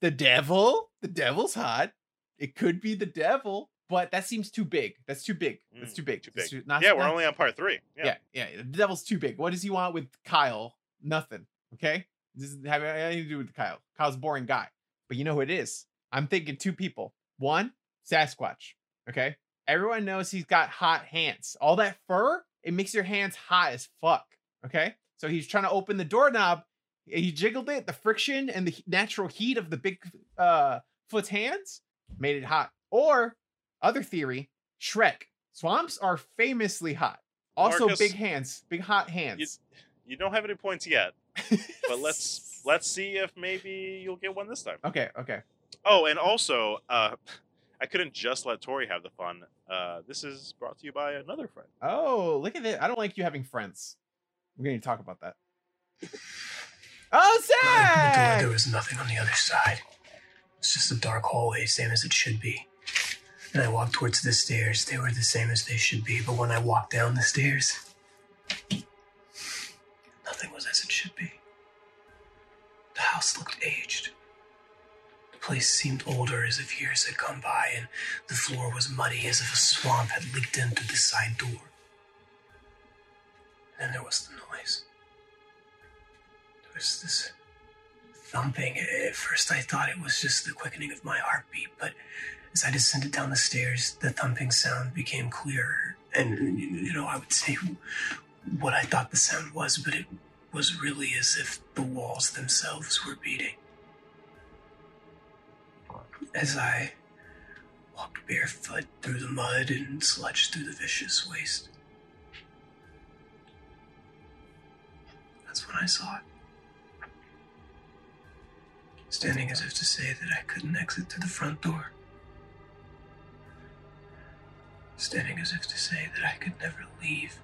The devil, the devil's hot. It could be the devil, but that seems too big. That's too big. That's Mm, too big. too big. not- yeah, we're not- only on part three. Yeah. yeah, yeah. The devil's too big. What does he want with Kyle? Nothing. Okay. This doesn't have anything to do with Kyle. Kyle's a boring guy. But you know who it is? I'm thinking two people. One, Sasquatch. Okay. Everyone knows he's got hot hands. All that fur, it makes your hands hot as fuck. Okay. So he's trying to open the doorknob. He jiggled it. The friction and the natural heat of the big uh foot's hands made it hot. Or other theory, Shrek. Swamps are famously hot. Also, Marcus, big hands, big hot hands. You don't have any points yet, but let's let's see if maybe you'll get one this time. Okay, okay. Oh, and also, uh, I couldn't just let Tori have the fun. Uh, this is brought to you by another friend. Oh, look at it. I don't like you having friends. We're going to talk about that. Oh, opened the door, there was nothing on the other side. It's just a dark hallway, same as it should be. And I walked towards the stairs. They were the same as they should be, but when I walked down the stairs, nothing was as it should be. The house looked aged. The place seemed older as if years had gone by, and the floor was muddy as if a swamp had leaked in through the side door. And then there was the noise. Was this thumping. At first, I thought it was just the quickening of my heartbeat, but as I descended down the stairs, the thumping sound became clearer. And, you know, I would say what I thought the sound was, but it was really as if the walls themselves were beating. As I walked barefoot through the mud and sludge through the vicious waste. That's when I saw it standing as if to say that I couldn't exit to the front door. Standing as if to say that I could never leave.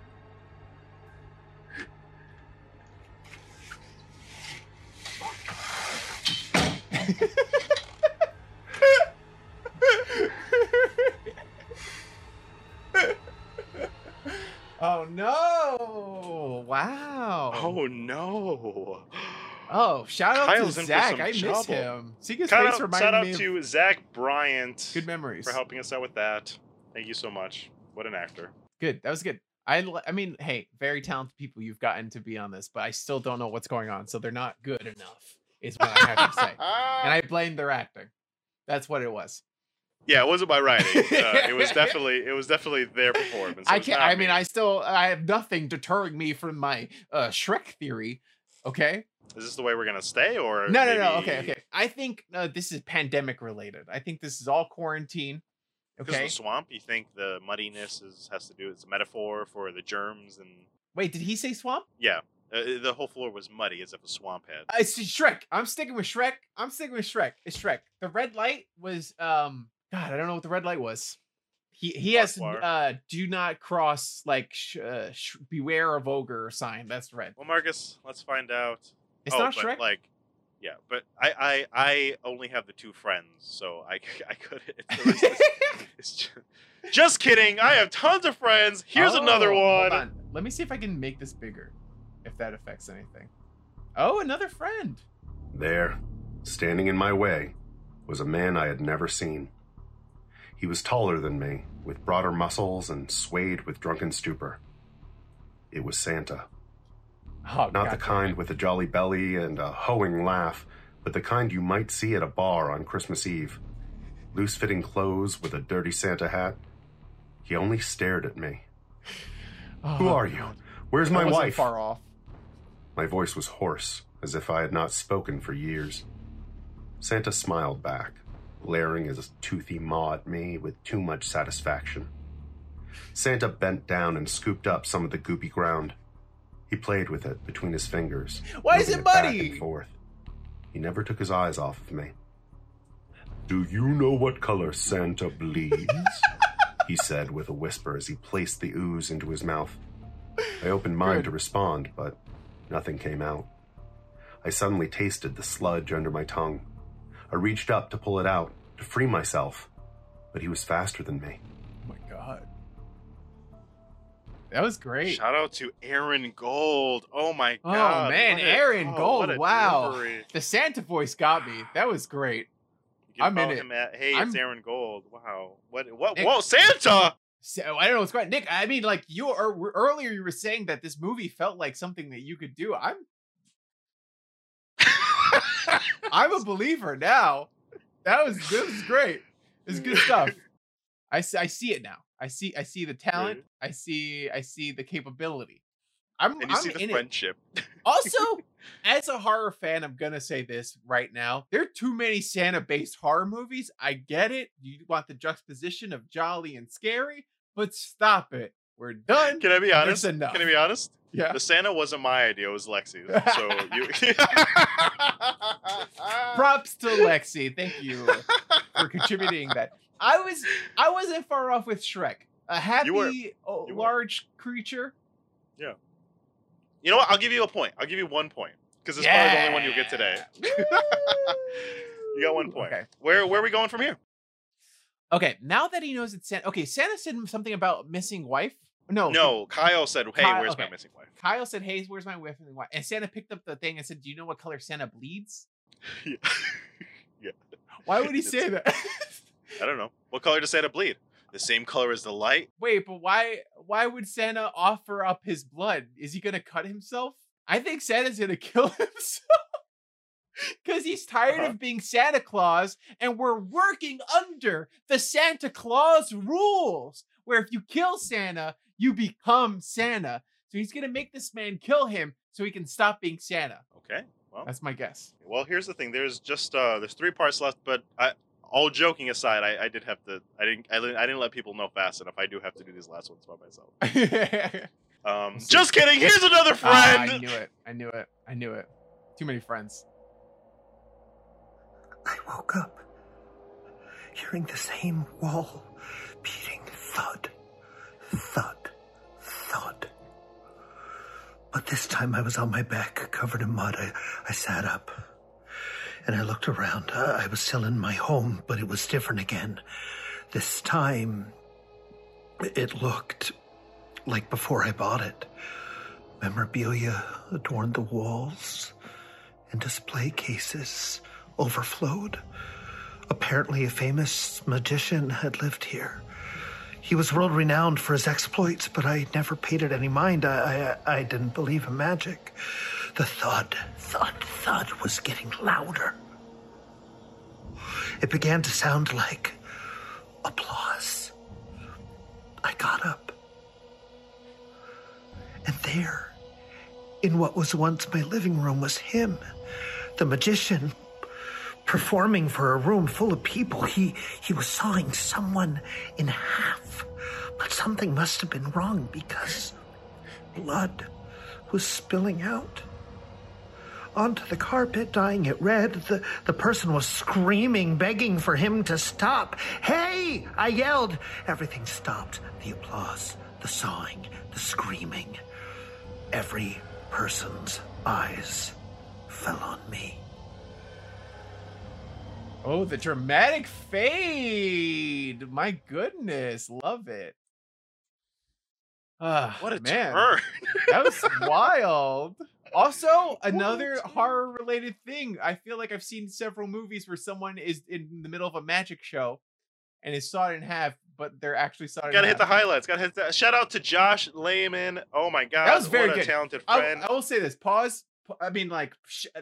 oh, no. Wow. Oh no! Oh, shout out Kyle's to Zach. I miss trouble. him. See his Shout face out, reminded shout out me to Zach Bryant good memories. for helping us out with that. Thank you so much. What an actor. Good. That was good. I I mean, hey, very talented people you've gotten to be on this, but I still don't know what's going on, so they're not good enough. Is what I have to say, and I blame their acting. That's what it was. yeah, it wasn't my writing. Uh, it was definitely it was definitely their performance. I can't. I mean, me. I still I have nothing deterring me from my uh Shrek theory. Okay. Is this the way we're gonna stay, or No, no, no. maybe- Okay, okay. I think uh, this is pandemic related. I think this is all quarantine. Because Okay. the swamp, you think the muddiness is has to do? It's a metaphor for the germs and Wait, did he say swamp? yeah, Uh, the whole floor was muddy as if a swamp had. I see Shrek. I'm sticking with Shrek. I'm sticking with Shrek. It's Shrek. The red light was um God, I don't know what the red light was. He he has uh do not cross like sh- uh, sh- beware of ogre sign. That's red. Well, Marcus, let's find out. It's oh, not but, Shrek. Like, yeah, but I, I I only have the two friends, so I I could. It's, the rest is- it's just, just kidding. I have tons of friends. Here's another Oh, hold one. on. Let me see if I can make this bigger. If that affects anything. Oh, another friend. There, standing in my way, was a man I had never seen. He was taller than me, with broader muscles and swayed with drunken stupor. It was Santa. Oh, Not God the kind with a jolly belly and a hoeing laugh, but the kind you might see at a bar on Christmas Eve. Loose fitting clothes with a dirty Santa hat. He only stared at me. Oh, Who Oh, are you? Where's my wife? Far off. My voice was hoarse, as if I had not spoken for years. Santa smiled back, glaring his toothy maw at me with too much satisfaction. Santa bent down and scooped up some of the goopy ground. He played with it between his fingers. Why is moving it back muddy? and forth. He never took his eyes off of me. Do you know what color Santa bleeds? he said with a whisper as he placed the ooze into his mouth. I opened mine Good. to respond, but nothing came out. I suddenly tasted the sludge under my tongue. I reached up to pull it out, to free myself, but he was faster than me. That was great. Shout out to Aaron Gold. Oh my Oh, god. Oh man, a- Aaron oh, Gold, wow. delivery. The Santa voice got me. That was great. I'm in it. him at Hey, I'm- it's Aaron Gold. Wow. What what Nick- whoa, Santa! So I don't know what's going. Nick, I mean, like you are earlier, you were saying that this movie felt like something that you could do. I'm, I'm a believer now. That was this was great. It's good stuff. I, I see it now. I see I see the talent. I see I see the capability. I'm and you I'm see the friendship. Also, as a horror fan, I'm gonna say this right now. There are too many Santa-based horror movies. I get it. You want the juxtaposition of jolly and scary, but stop it. We're done. Can I be honest? enough. Can I be honest? Yeah. The Santa wasn't my idea, it was Lexi's. So you Props to Lexi. Thank you for contributing that. I was I wasn't far off with Shrek. A happy were. You were. large creature. Yeah. You know what? I'll give you a point. I'll give you one point. Because it's probably the only one you'll get today. You got one point. Okay. Where where are we going from here? Okay, now that he knows it's Santa. Okay, Santa said something about missing wife. No, No, Kyle said, Hey, Kyle- where's okay. my missing wife? Kyle said, "Hey, where's my wife?" And Santa picked up the thing and said, "Do you know what color Santa bleeds?" yeah. Yeah. Why would he say that? I don't know. What color does Santa bleed? The same color as the light? Wait, but why? Why would Santa offer up his blood? Is he gonna cut himself? I think Santa's gonna kill himself because he's tired Uh-huh. of being Santa Claus, and we're working under the Santa Claus rules, where if you kill Santa, you become Santa. So he's gonna make this man kill him so he can stop being Santa. Okay. Well, That's my guess. well, here's the thing. There's just uh there's three parts left, but I all joking aside, I, I did have to I didn't I, didn't- I didn't let people know fast enough. I do have to do these last ones by myself. Um just kidding. Here's another Ah, friend. I knew it. I knew it. I knew it. Too many friends. I woke up hearing the same wall beating thud, thud, thud. But this time I was on my back, covered in mud. I, I sat up and I looked around. I, was still in my home, but it was different again. This time it looked like before I bought it. Memorabilia adorned the walls and display cases overflowed. Apparently, a famous magician had lived here. He was world renowned for his exploits, but I never paid it any mind. I, I, I didn't believe in magic. The thud, thud, thud was getting louder. It began to sound like applause. I got up. And there, in what was once my living room, was him, the magician, performing for a room full of people. He he was sawing someone in half. But something must have been wrong because blood was spilling out. Onto the carpet, dyeing it red, the, the person was screaming, begging for him to stop. Hey! I yelled. Everything stopped. The applause, the sawing, the screaming. Every person's eyes fell on me. Oh, the dramatic fade. My goodness. Love it. Ah, What a man. turn! That was wild. Also, another horror related thing. I feel like I've seen several movies where someone is in the middle of a magic show and is sawed in half, but they're actually sawed in Gotta hit the highlights. Gotta hit the shout out to Josh Lehman. Oh my god, That was very what a good. talented friend. I will say this. Pause. I mean, like, sh- uh,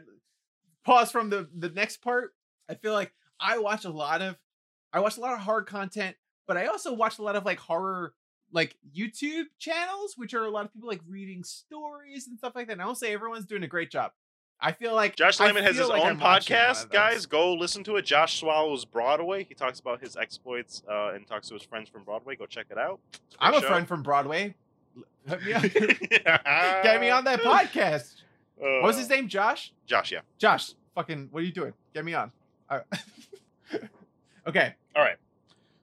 pause from the the next part. I feel like I watch a lot of, I watch a lot of horror content, but I also watch a lot of like horror like YouTube channels, which are a lot of people like reading stories and stuff like that. And I will say everyone's doing a great job. I feel like Josh Lyman has his like own I'm podcast, guys. Go listen to it. Josh Swallows Broadway. He talks about his exploits uh, and talks to his friends from Broadway. Go check it out. I'm a friend from Broadway. Hook me up. Get me on that podcast. Uh, What was his name? Josh. Josh, yeah. Josh. Fucking. What are you doing? Get me on. All right. okay. All right.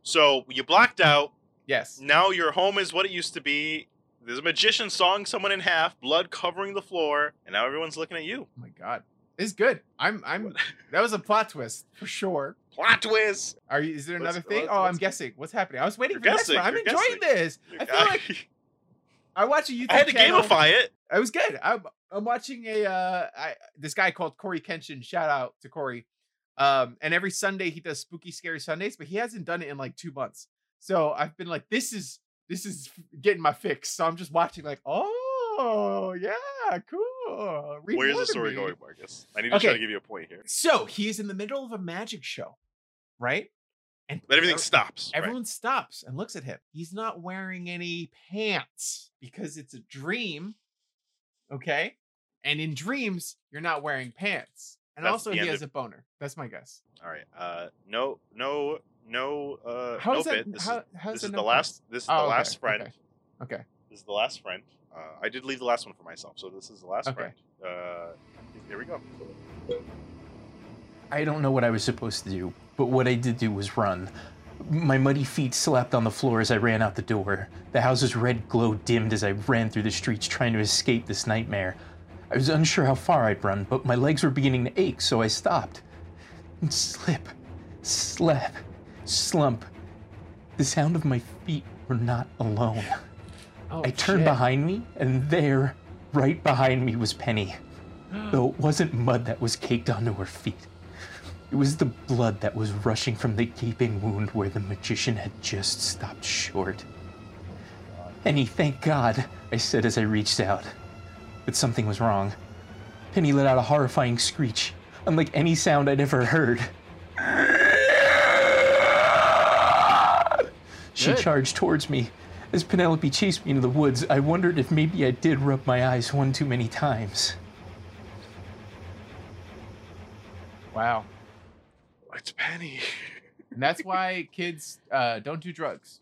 So you blocked out. Yes. Now your home is what it used to be. There's a magician sawing someone in half, blood covering the floor, and now everyone's looking at you. Oh my god. It's good. I'm I'm that was a plot twist for sure. Plot twist. Are you is there What's- another thing? what's- oh, I'm guessing. What's happening? I was waiting for guessing, one. I'm enjoying guessing. this. I feel like I watch a YouTube I had to channel. gamify it. It was good. I'm I'm watching a uh I, this guy called Cory Kenshin. Shout out to Cory. Um, and every Sunday he does spooky scary Sundays, but he hasn't done it in like two months. So I've been like, this is this is getting my fix. So I'm just watching like, oh yeah, cool. Read Where's the story going, Marcus? I need to try to give you a point here. So he's in the middle of a magic show, right? And But everything ev- stops. right? Everyone stops and looks at him. He's not wearing any pants because it's a dream. Okay. And in dreams, you're not wearing pants. And That's also, he has of- a boner. That's my guess. All right. Uh, no, no, no. Uh, How no is that? bit. This how, is, how's this there is no the last. This is Oh, the okay, last friend. Okay. Okay. This is the last friend. Uh, I did leave the last one for myself, so this is the last Okay. friend. Uh, here we go. I don't know what I was supposed to do, but what I did do was run. My muddy feet slapped on the floor as I ran out the door. The house's red glow dimmed as I ran through the streets trying to escape this nightmare. I was unsure how far I'd run, but my legs were beginning to ache, so I stopped. And slip, slap, slump. The sound of my feet were not alone. Oh, I turned shit. behind me, and there, right behind me, was Penny. Though it wasn't mud that was caked onto her feet. It was the blood that was rushing from the gaping wound where the magician had just stopped short. Penny, thank God, I said as I reached out. But something was wrong. Penny let out a horrifying screech, unlike any sound I'd ever heard. She Good. charged towards me. As Penelope chased me into the woods, I wondered if maybe I did rub my eyes one too many times. Wow. It's Penny. And that's why kids uh, don't do drugs.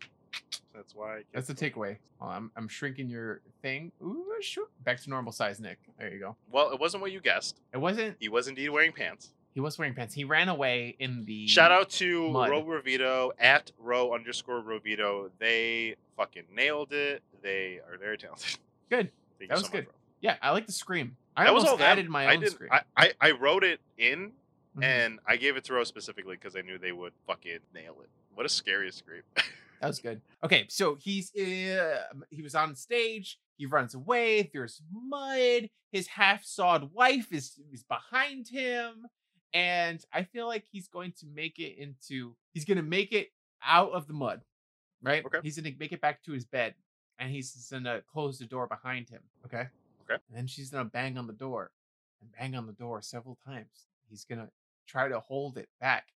That's why. I That's the takeaway. Oh, I'm, I'm shrinking your thing. Ooh, sure. Back to normal size, Nick. There you go. Well, it wasn't what you guessed. It wasn't. He was indeed wearing pants. He was wearing pants. He ran away in the. Shout out to mud. Ro Rovito at Ro underscore Rovito. They fucking nailed it. They are very talented. Good. Thank That was so good. much. Yeah, I like the scream. I that was almost all them. added my I own did. scream. I, I I wrote it in, Mhm. and I gave it to Ro specifically because I knew they would fucking nail it. What a scary scream. That was good. Okay, so he's uh, he was on stage. He runs away. There's mud. His half-sawed wife is is behind him, and I feel like he's going to make it into. He's gonna make it out of the mud, right? Okay. He's gonna make it back to his bed, and he's gonna close the door behind him. Okay. Okay. And then she's gonna bang on the door, and bang on the door several times. He's gonna try to hold it back,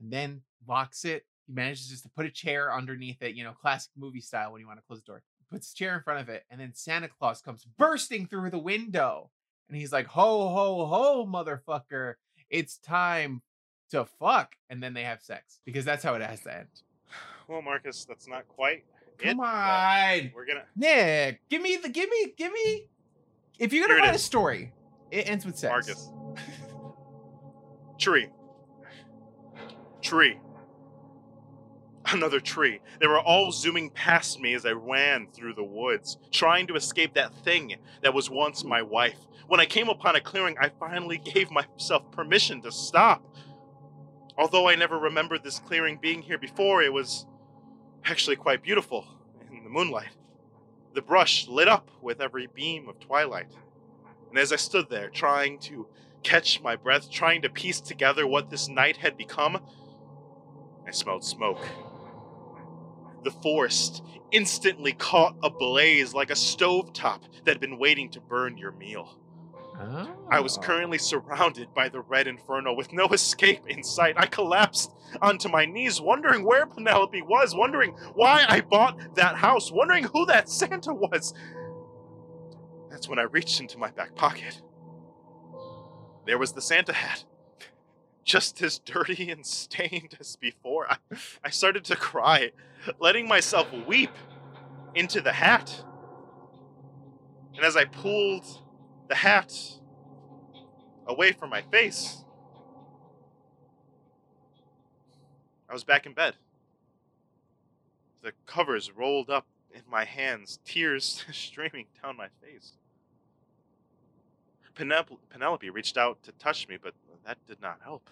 and then locks it. He manages just to put a chair underneath it, you know, classic movie style when you want to close the door. Puts a chair in front of it, and then Santa Claus comes bursting through the window. And he's like, Ho, ho, ho, motherfucker. It's time to fuck. And then they have sex because that's how it has to end. well, Marcus, that's not quite. Come it, on. We're gonna. Nick, give me the, give me, give me, If you're gonna Here write a story, it ends with sex. Marcus. Tree. Tree. Another tree. They were all zooming past me as I ran through the woods, trying to escape that thing that was once my wife. When I came upon a clearing, I finally gave myself permission to stop. Although I never remembered this clearing being here before, it was actually quite beautiful in the moonlight. The brush lit up with every beam of twilight. And as I stood there, trying to catch my breath, trying to piece together what this night had become, I smelled smoke. The forest instantly caught ablaze like a stovetop that had been waiting to burn your meal. I was Oh. currently surrounded by the red inferno with no escape in sight. I collapsed onto my knees, wondering where Penelope was, wondering why I bought that house, wondering who that Santa was. That's when I reached into my back pocket. There was the Santa hat. Just as dirty and stained as before. I, I started to cry, letting myself weep into the hat. And as I pulled the hat away from my face, I was back in bed. The covers rolled up in my hands, tears streaming down my face. Penelope reached out to touch me, but that did not help.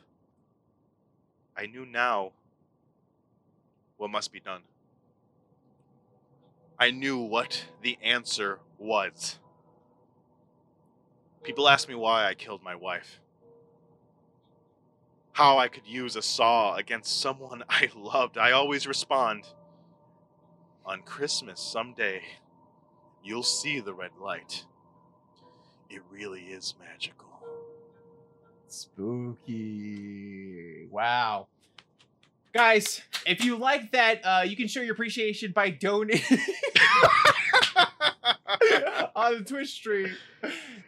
I knew now what must be done. I knew what the answer was. People ask me why I killed my wife. How I could use a saw against someone I loved. I always respond On Christmas someday, you'll see the red light. It really is magical. Spooky. Wow. Guys, if you like that, uh, you can show your appreciation by donating on the Twitch stream.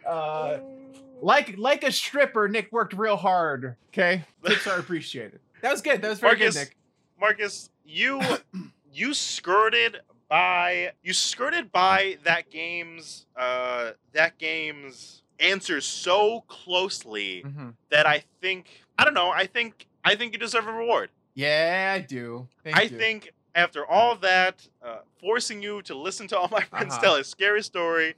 Uh, like like a stripper, Nick worked real hard. Okay, tips are appreciated. That was good. That was very Marcus, good, Nick. Marcus, you you skirted by you skirted by that game's uh that game's answers so closely Mhm. that I think I don't know, I think I think you deserve a reward. Yeah, I do. Thank I you. think after all that, uh, forcing you to listen to all my friends Uh-huh. tell a scary story,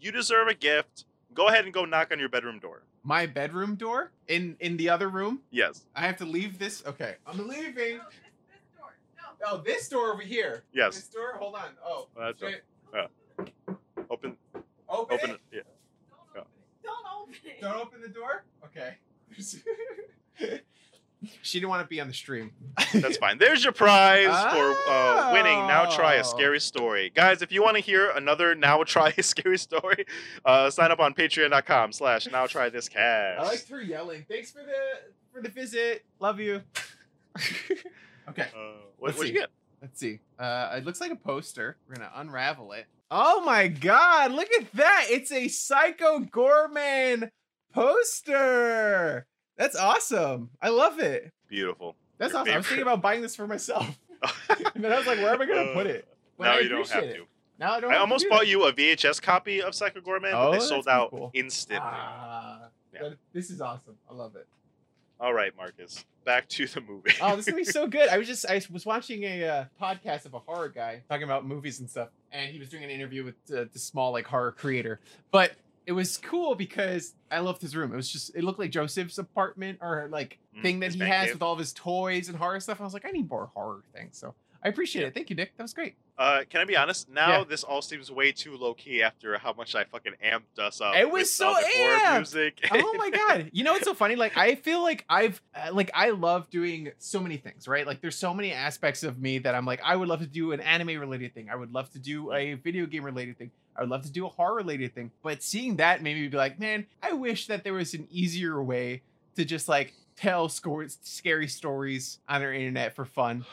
you deserve a gift. Go ahead and go knock on your bedroom door. my bedroom door in in the other room. Yes, I have to leave this. Okay, I'm leaving. Oh, this door over here. yes. This door. Hold on. Oh, That's shit. Open, Open, open it. it. Yeah. Don't open it. Don't open the door. Okay. she didn't want to be on the stream. That's fine. There's your prize for uh, winning. Now try Oh. a scary story, guys. If you want to hear another now try a scary story, uh, sign up on Patreon.com/slash Now Try This Cast. I liked her yelling. Thanks for the for the visit. Love you. okay. Uh, what, Let's see. you get? Let's see. Uh, it looks like a poster. We're gonna unravel it. Oh my god! Look at that! It's a Psycho Goreman poster. That's awesome. I love it. Beautiful. That's Your awesome. I was thinking about buying this for myself, and then I was like, where am I gonna put it? But now I you don't have appreciate to. it. Now I don't. I almost bought you a VHS copy of Psycho Goreman, but Oh, they sold out cool. instantly. Ah, Yeah. this is awesome. I love it. All right, Marcus. Back to the movie. Oh, this is gonna be so good. I was just I was watching a uh, podcast of a horror guy talking about movies and stuff, and he was doing an interview with uh, the small like horror creator. But it was cool because I loved his room. It was just it looked like Joseph's apartment or like Mm, thing that he has cave. with all of his toys and horror stuff. I was like, I need more horror things. So I appreciate Yeah. it. Thank you, Nick. That was great. Uh, can I be honest? Now Yeah. this all seems way too low key after how much I fucking amped us up. It was so amped! music. oh my god you know what's so funny like i feel like i've uh, like i love doing so many things right like there's so many aspects of me that i'm like i would love to do an anime related thing i would love to do a video game related thing i would love to do a horror related thing but seeing that made me be like man i wish that there was an easier way to just like tell scary stories on our internet for fun.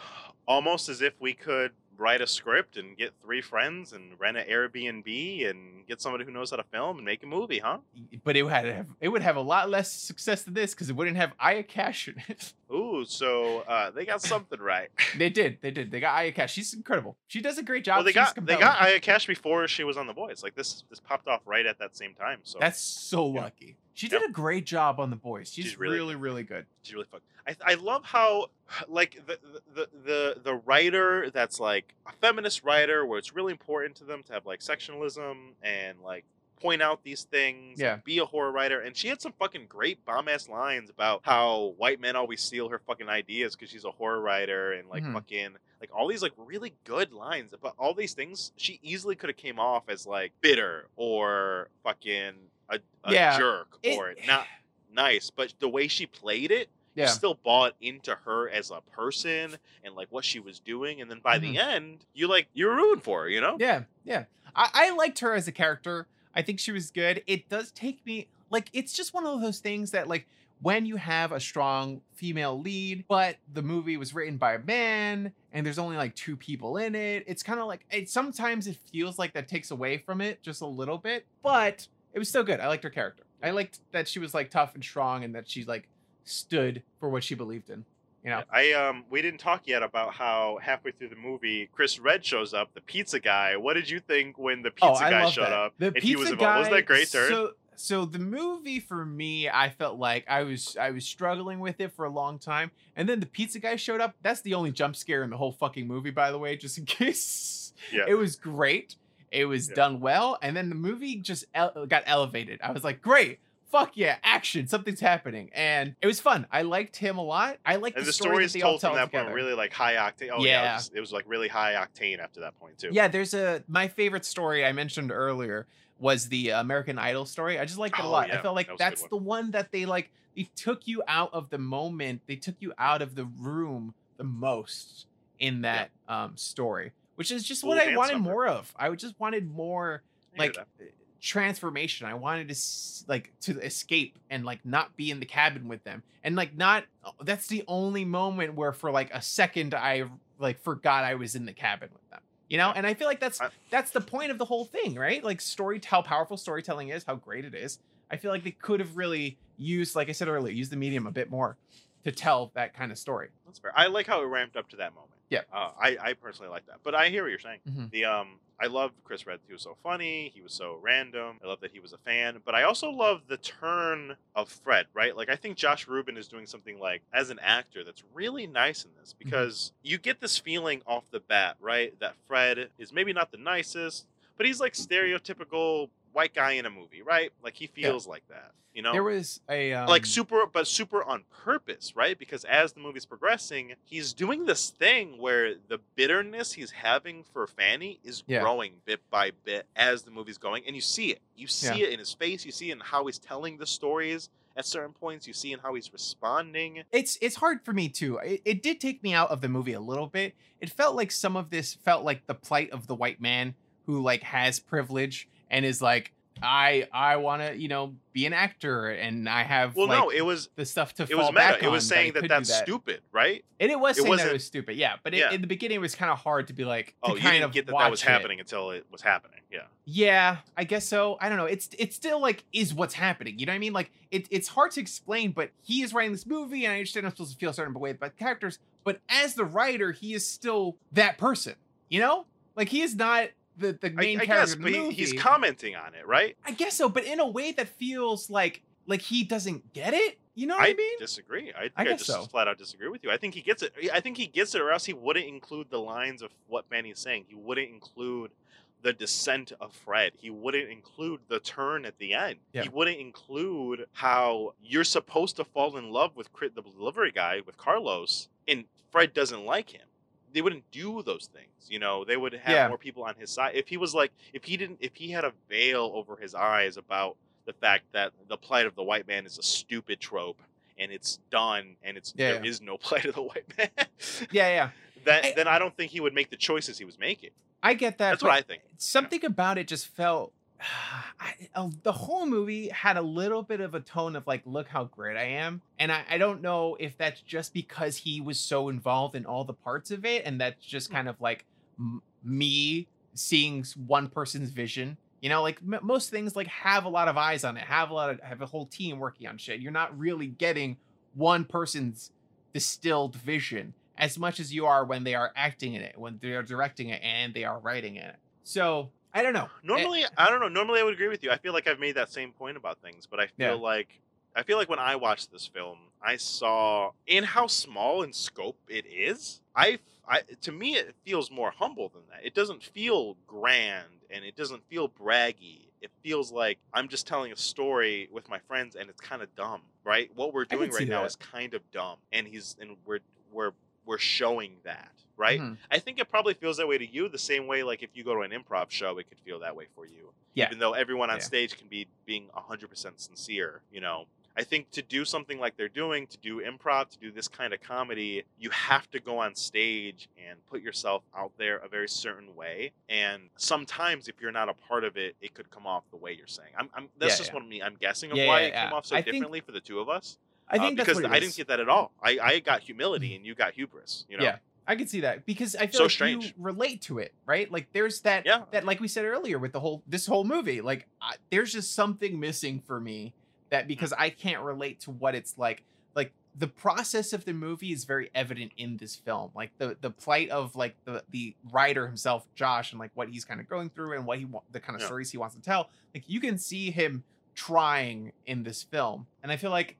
Almost as if we could write a script and get three friends and rent an Airbnb and get somebody who knows how to film and make a movie, huh? but it would have it would have a lot less success than this because it wouldn't have Aya Cash in it Ooh, so uh, they got something right. They did. They did. They got Aya Cash. She's incredible. She does a great job. well, they She's got they got Aya Cash before she was on The Boys. Like this this popped off right at that same time. So That's so Yeah. lucky. She did a great job on the boys. She's, She's really really, really good. She's really fun. I, I love how like the, the the the writer that's like a feminist writer where it's really important to them to have like sectionalism and like point out these things Yeah. be a horror writer and she had some fucking great bomb ass lines about how white men always steal her fucking ideas because she's a horror writer and like Mhm. fucking like all these like really good lines about all these things she easily could have came off as like bitter or fucking a, a Yeah, jerk it- or not nice but the way she played it Yeah. still bought into her as a person and like what she was doing and then by the end you like you're rooting for her you know Mm-hmm. Yeah, yeah. I, I liked her as a character. I think she was good. It does take me like it's just one of those things that like when you have a strong female lead, but the movie was written by a man and there's only like two people in it, it's kind of like it sometimes it feels like that takes away from it just a little bit, but it was still good. I liked her character. I liked that she was like tough and strong and that she like stood for what she believed in. You know? I um we didn't talk yet about how halfway through the movie Chris Redd shows up, the pizza guy. What did you think when the pizza guy showed that. up The and pizza he was guy. Wasn't that great sir? So, so the movie for me, I felt like I was I was struggling with it for a long time, and then the pizza guy showed up. That's the only jump scare in the whole fucking movie, by the way, just in case. Yeah. It was great. It was Yeah. done well, and then the movie just el- got elevated. I was like, great. Fuck yeah, action! Something's happening, and it was fun. I liked him a lot. I liked and the, the story stories that they all told from that together. point really like high octane. Oh yeah, Yeah. it, was, it was like really high octane after that point too. Yeah, there's a my favorite story I mentioned earlier was the American Idol story. I just liked it a Oh, lot. yeah, I felt like that was a good that's the one that they like they took you out of the moment. They took you out of the room the most in that um story, which is just what I wanted suffered. more of. I just wanted more I like transformation. I wanted to like to escape and like not be in the cabin with them. And like not that's the only moment where for like a second I like forgot I was in the cabin with them. You know? And I feel like that's that's the point of the whole thing, right? Like story how powerful storytelling is, how great it is. I feel like they could have really used like I said earlier, used the medium a bit more to tell that kind of story. That's fair. I like how it ramped up to that moment. Yeah. Uh, I, I personally like that. But I hear what you're saying. Mhm. The um I loved Chris Redd. He was so funny. He was so random. I love that he was a fan. But I also love the turn of Fred, right? Like I think Josh Ruben is doing something like as an actor that's really nice in this mm-hmm. because you get this feeling off the bat, right? That Fred is maybe not the nicest, but he's like mm-hmm. stereotypical white guy in a movie, right? Like he feels like that. You know? There was a um, like super but super on purpose right because as the movie's progressing he's doing this thing where the bitterness he's having for fanny is Yeah. growing bit by bit as the movie's going and you see it you see Yeah. it in his face you see it in how he's telling the stories at certain points you see in how he's responding it's it's hard for me too. It, it did take me out of the movie a little bit. It felt like some of this felt like the plight of the white man who like has privilege and is like, I I want to you know be an actor and I have well like, no it was the stuff to it fall was back meta it was saying that do that's stupid right And it was it saying that it was stupid, yeah. But it, Yeah. in the beginning, it was kind of hard to be like to oh you kind didn't of get that that was it. happening until it was happening yeah Yeah, I guess so. I don't know. It's it's still like is what's happening. You know what I mean? Like it, it's hard to explain, but he is writing this movie, and I understand I'm supposed to feel a certain way about the characters. But as the writer, he is still that person. You know, like he is not the the I, main I character guess but he, he's commenting on it right I guess so, but in a way that feels like like he doesn't get it. You know what I, I mean? disagree. I think I I, just so. flat out disagree with you. I think he gets it. I think he gets it, or else he wouldn't include the lines of what Manny's saying. He wouldn't include the descent of Fred. He wouldn't include the turn at the end. Yeah. He wouldn't include how you're supposed to fall in love with Crit- the delivery guy with Carlos, and Fred doesn't like him. They wouldn't do those things. You know, they would have Yeah. more people on his side. If he was like, if he didn't, if he had a veil over his eyes about the fact that the plight of the white man is a stupid trope and it's done and it's Yeah, there yeah. is no plight of the white man. Yeah, yeah. then I- then I don't think he would make the choices he was making. I get that. That's what I think. something about it just felt I, uh, the whole movie had a little bit of a tone of like look how great i am and I, I don't know if that's just because he was so involved in all the parts of it and that's just Hmm. kind of like m- me seeing one person's vision you know like m- most things like have a lot of eyes on it have a lot of have a whole team working on shit you're not really getting one person's distilled vision as much as you are when they are acting in it, when they are directing it, and they are writing in it. So I don't know. Eh, Normally, I don't know. Normally, I would agree with you. I feel like I've made that same point about things, but I feel Yeah. like I feel like when I watched this film, I saw in how small in scope it is. I, I to me, it feels more humble than that. It doesn't feel grand and it doesn't feel braggy. It feels like I'm just telling a story with my friends, and it's kind of dumb, right? What we're doing right now that. is kind of dumb, and he's and we're we're we're showing that, right? Mhm. I think it probably feels that way to you the same way like if you go to an improv show it could feel that way for you. Yeah. Even though everyone on Yeah. stage can be being 100% sincere, you know. I think to do something like they're doing, to do improv, to do this kind of comedy, you have to go on stage and put yourself out there a very certain way. And sometimes, if you're not a part of it, it could come off the way you're saying. I'm, I'm that's Yeah, just yeah. what me. I'm guessing of Yeah, why it came off so I think- differently for the two of us. I think uh, that's because I is. didn't get that at all. I, I got humility and you got hubris. You know. Yeah. I can see that because I feel So like strange. you relate to it, right? Like there's that Yeah. that like we said earlier with the whole this whole movie, like I, there's just something missing for me that because I can't relate to what it's like. Like the process of the movie is very evident in this film. Like the the plight of like the the writer himself, Josh, and like what he's kind of going through and what he wa- the kind of Yeah. stories he wants to tell. Like you can see him trying in this film, and I feel like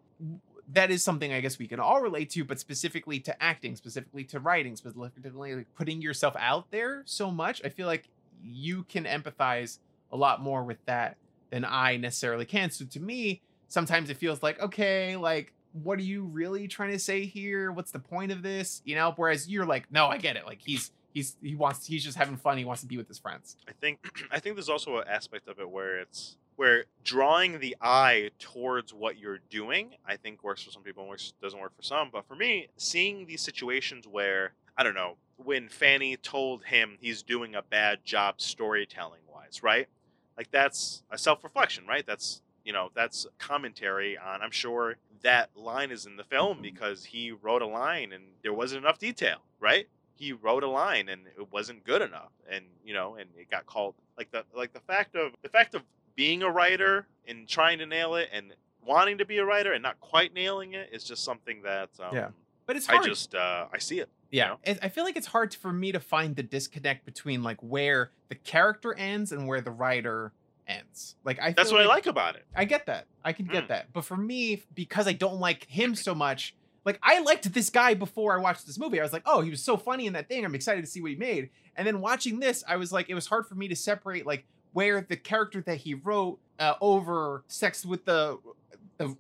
that is something I guess we can all relate to, but specifically to acting, specifically to writing, specifically like putting yourself out there so much. I feel like you can empathize a lot more with that than I necessarily can. So to me, sometimes it feels like, okay, like, what are you really trying to say here? What's the point of this? You know, whereas you're like, no, I get it. Like he's he's he wants he's just having fun. He wants to be with his friends. I think I think there's also an aspect of it where it's where drawing the eye towards what you're doing, I think works for some people works doesn't work for some. But for me, seeing these situations where I don't know when Fanny told him he's doing a bad job storytelling wise, right? Like that's a self reflection, right? That's you know that's commentary on. I'm sure that line is in the film because he wrote a line and there wasn't enough detail, right? he wrote a line and it wasn't good enough and you know and it got called like the like the fact of the fact of being a writer and trying to nail it and wanting to be a writer and not quite nailing it is just something that um, Yeah. But it's I just uh, I see it. Yeah, know? I feel like it's hard for me to find the disconnect between like where the character ends and where the writer ends. Like I That's what I like about it. I get that. I can get Mm. that. But for me, because I don't like him so much, like I liked this guy before I watched this movie. I was like, oh, he was so funny in that thing. I'm excited to see what he made. And then watching this, I was like, it was hard for me to separate like where the character that he wrote uh, over sex with the the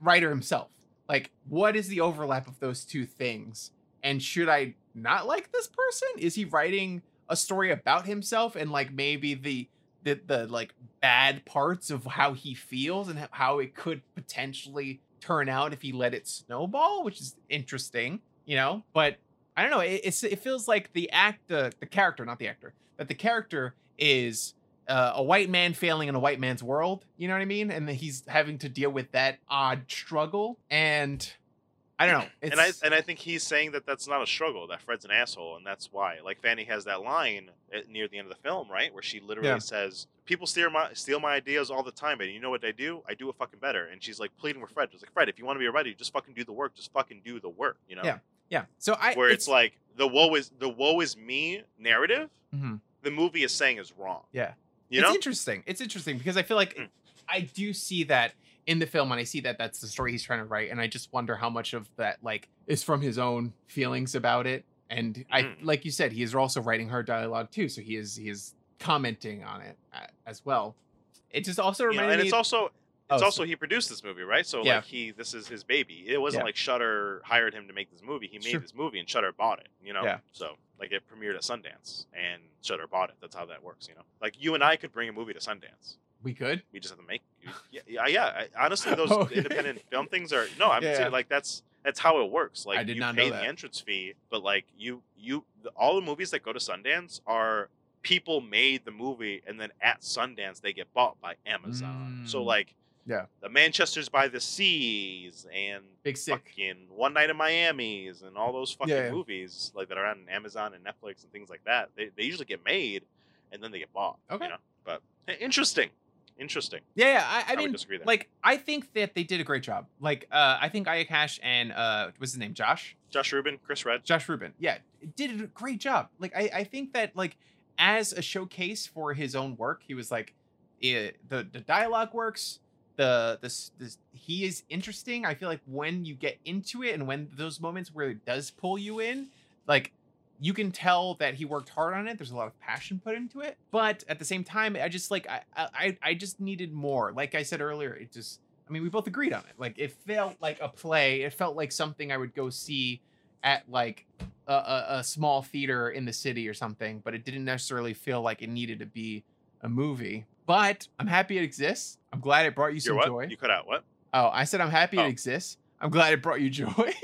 writer himself. Like, what is the overlap of those two things? And should I not like this person? Is he writing a story about himself and like maybe the the the like bad parts of how he feels and how it could potentially turn out if he let it snowball, which is interesting, you know. But I don't know. It, it feels like the act, the the character, not the actor, that the character is uh, a white man failing in a white man's world. You know what I mean? And he's having to deal with that odd struggle. And I don't know. It's, and I and I think he's saying that that's not a struggle. That Fred's an asshole, and that's why. Like Fanny has that line at, near the end of the film, right, where she literally Yeah. says, "People steal my steal my ideas all the time, and you know what I do? I do it fucking better." And she's like pleading with Fred. She's like, "Fred, if you want to be a writer, just fucking do the work. Just fucking do the work." You know? Yeah. yeah. So I Where it's, like the woe is the woe is me narrative. Mhm. The movie is saying is wrong. Yeah. You it's know? interesting. It's interesting because I feel like Mm. I do see that in the film and I see that that's the story he's trying to write and I just wonder how much of that like is from his own feelings about it and I Mhm. like you said he is also writing her dialogue too so he is he is commenting on it as well. It just also reminded and me it's also Oh, it's so- he produced this movie, right? So Yeah. like he this is his baby. It wasn't Yeah. like Shudder hired him to make this movie. He made Sure. this movie and Shudder bought it, you know? Yeah. So like it premiered at Sundance and Shudder bought it. That's how that works, you know. Like you and I could bring a movie to Sundance. we could We just have to make yeah, yeah, yeah. I, honestly those Okay. independent film things are no, I'm Yeah, saying like that's that's how it works. Like did you not pay the entrance fee, but like you you the, all the movies that go to Sundance are people made the movie and then at Sundance they get bought by Amazon. So Mm. like Yeah. the Manchester's by the Seas and big sick fucking One Night in Miami's and all those fucking Yeah, yeah. movies like that are on Amazon and Netflix and things like that. They, they usually get made and then they get bought. Okay. You know? But eh, interesting. interesting. Yeah, yeah. I, I, mean, disagree there. like, I think that they did a great job. Like, uh, I think Aya Cash and uh, what's his name, Josh, Josh Ruben, Chris Redd. Josh Ruben, yeah, did a great job. Like, I, I think that like as a showcase for his own work, he was like, eh, the the dialogue works. The this this he is interesting. I feel like when you get into it and when those moments where it does pull you in, like you can tell that he worked hard on it. There's a lot of passion put into it, but at the same time, I just like I I I just needed more. Like I said earlier, it just I mean we both agreed on it. Like it felt like a play. It felt like something I would go see at like a, a, a small theater in the city or something, but it didn't necessarily feel like it needed to be a movie. But I'm happy it exists. I'm glad it brought you some joy. You cut out what? Oh, I said I'm happy Oh. it exists. I'm glad it brought you joy.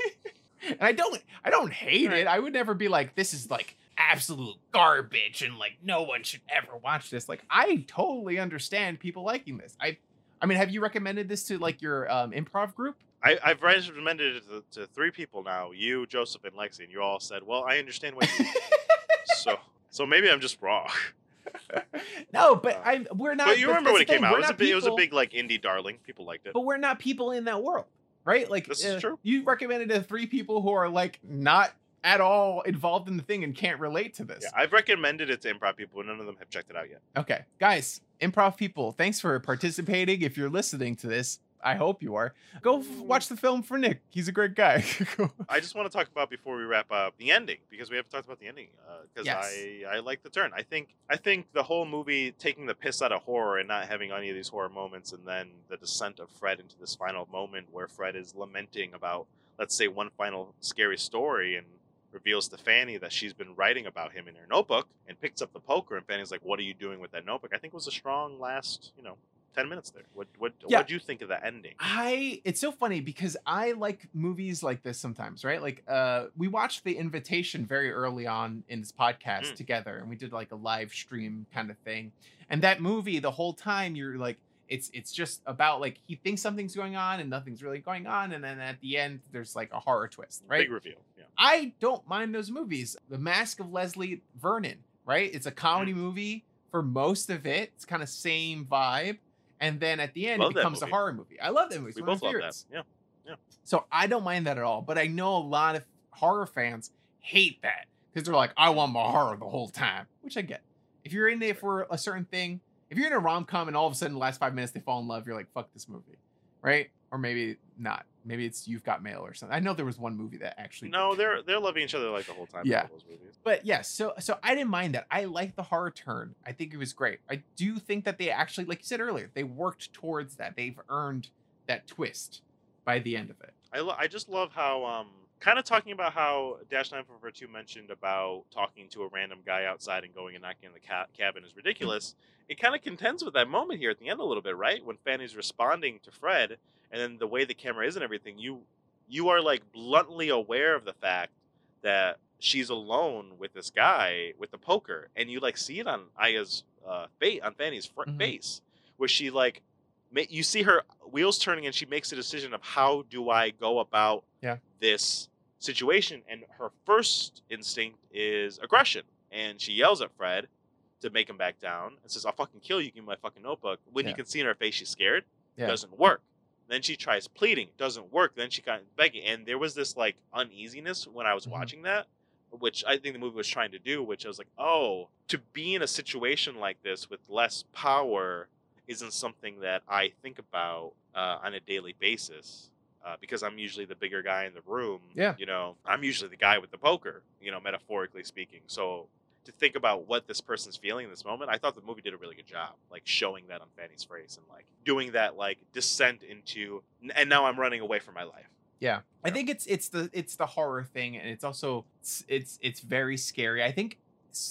and I don't I don't hate it. I would never be like this is like absolute garbage and like no one should ever watch this. Like I totally understand people liking this. I I mean, have you recommended this to like your um, improv group? I, I've recommended it to, to three people now. You, Joseph, and Lexi, and you all said, "Well, I understand what you." so, so maybe I'm just wrong. No, but I we're not. but you remember that's when it the came out? It was, a not big, it was a big like indie darling. People liked it. but we're not people in that world, right? Like This is uh, true. You recommended to three people who are like not at all involved in the thing and can't relate to this. Yeah, I've recommended it to improv people, and none of them have checked it out yet. Okay, guys, improv people, thanks for participating. If you're listening to this, I hope you are. Go f- watch the film for Nick. He's a great guy. I just want to talk about before we wrap up the ending because we haven't talked about the ending uh, because Yes. I I like the turn. I think I think the whole movie taking the piss out of horror and not having any of these horror moments, and then the descent of Fred into this final moment where Fred is lamenting about let's say one final scary story and reveals to Fanny that she's been writing about him in her notebook and picks up the poker and Fanny's like, "What are you doing with that notebook?" I think it was a strong last you know ten minutes there. What what Yeah. what do you think of the ending? I it's so funny because I like movies like this sometimes, right? Like uh we watched The Invitation very early on in this podcast Mm. together and we did like a live stream kind of thing. And that movie the whole time you're like it's it's just about like he thinks something's going on and nothing's really going on and then at the end there's like a horror twist, right? Big reveal. Yeah. I don't mind those movies. The Mask of Leslie Vernon, right? It's a Mm. comedy movie for most of it. It's kind of same vibe. And then at the end, Love it becomes a horror movie. I love that movie. It's We both love that. favorites. Yeah. So I don't mind that at all. But I know a lot of horror fans hate that because they're like, I want my horror the whole time, which I get. If you're in it for a certain thing, if you're in a rom com and all of a sudden the last five minutes they fall in love, you're like, fuck this movie, right? Or maybe not. Maybe it's You've Got Mail or something. I know there was one movie that actually. No, they're they're loving each other like the whole time. Yeah. those movies. but yes, so so I didn't mind that. I like the horror turn. I think it was great. I do think that they actually, like you said earlier, they worked towards that. They've earned that twist by the end of it. I lo- I just love how um kind of talking about how Dash Nine Four Two mentioned about talking to a random guy outside and going and knocking on the ca- cabin is ridiculous. It kind of contends with that moment here at the end a little bit, right? When Fanny's responding to Fred, and then the way the camera is and everything, you you are like bluntly aware of the fact that she's alone with this guy with the poker, and you like see it on Aya's uh, face on Fanny's fr- Mhm. face, where she like you see her wheels turning, and she makes a decision of how do I go about Yeah. this situation, and her first instinct is aggression, and she yells at Fred to make him back down and says, "I'll fucking kill you. Give me my fucking notebook." When you can see in her face she's scared, Yeah. doesn't work. Then she tries pleading, doesn't work. Then she got begging, and there was this like uneasiness when I was Mhm. watching that, which I think the movie was trying to do. Which I was like, oh, to be in a situation like this with less power isn't something that I think about uh, on a daily basis. Uh, because I'm usually the bigger guy in the room. Yeah. You know, I'm usually the guy with the poker, you know, metaphorically speaking. So to think about what this person's feeling in this moment, I thought the movie did a really good job, like showing that on Fanny's face and like doing that like descent into, and now I'm running away from my life. Yeah, I think it's it's the it's the horror thing, and it's also it's it's, it's very scary. I think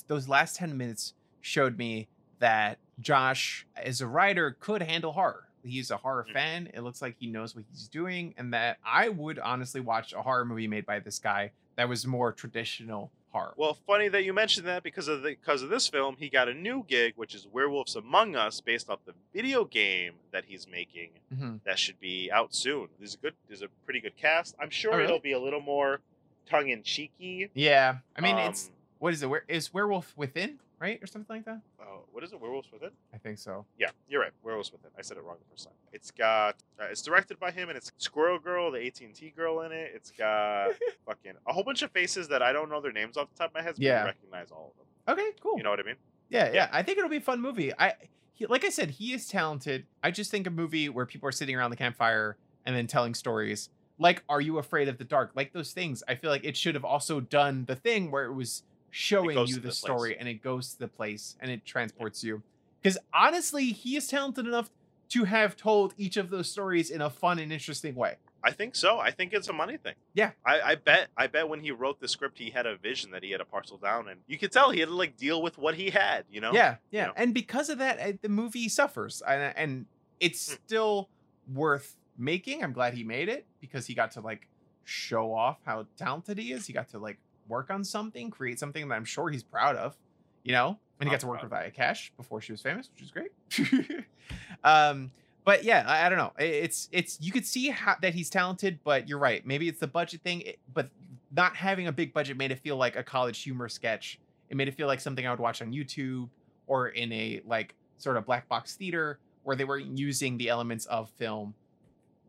those last ten minutes showed me that Josh, as a writer, could handle horror. He's a horror Mhm. fan. It looks like he knows what he's doing, and that I would honestly watch a horror movie made by this guy that was more traditional horror. Well, funny that you mentioned that because of the because of this film, he got a new gig, which is Werewolves Among Us, based off the video game that he's making. Mhm. That should be out soon. There's a good, there's a pretty good cast. I'm sure Oh, really? it'll be a little more tongue in cheeky. Yeah, I mean, Um, it's what is it? Where is Werewolf Within right, or something like that. Oh, what is it? Werewolves Within? I think so. Yeah, you're right. Werewolves Within. I said it wrong the first time. It's got. Uh, it's directed by him, and it's Squirrel Girl, the AT and T girl in it. It's got fucking a whole bunch of faces that I don't know their names off the top of my head. But Yeah. I recognize all of them. Okay, cool. You know what I mean? Yeah, yeah, Yeah. I think it'll be a fun movie. I he, like I said, he is talented. I just think a movie where people are sitting around the campfire and then telling stories. Like, are you afraid of the dark? Like those things. I feel like it should have also done the thing where it was showing you the the story place. and it goes to the place and it transports you. Because honestly, he is talented enough to have told each of those stories in a fun and interesting way. I think so. I think it's a money thing. Yeah. I, I bet. I bet when he wrote the script, he had a vision that he had to parcel down, and you could tell he had to like deal with what he had. You know? Yeah, yeah, know? and because of that, uh, the movie suffers, and, and it's Hmm. still worth making. I'm glad he made it because he got to like show off how talented he is. He got to like work on something, create something that I'm sure he's proud of, you know. And he got to work with Aya Cash before she was famous, which is great. um, but yeah, I, I don't know. It's it's you could see how, that he's talented, but you're right. Maybe it's the budget thing, it- but not having a big budget made it feel like a college humor sketch. It made it feel like something I would watch on YouTube or in a like sort of black box theater where they weren't using the elements of film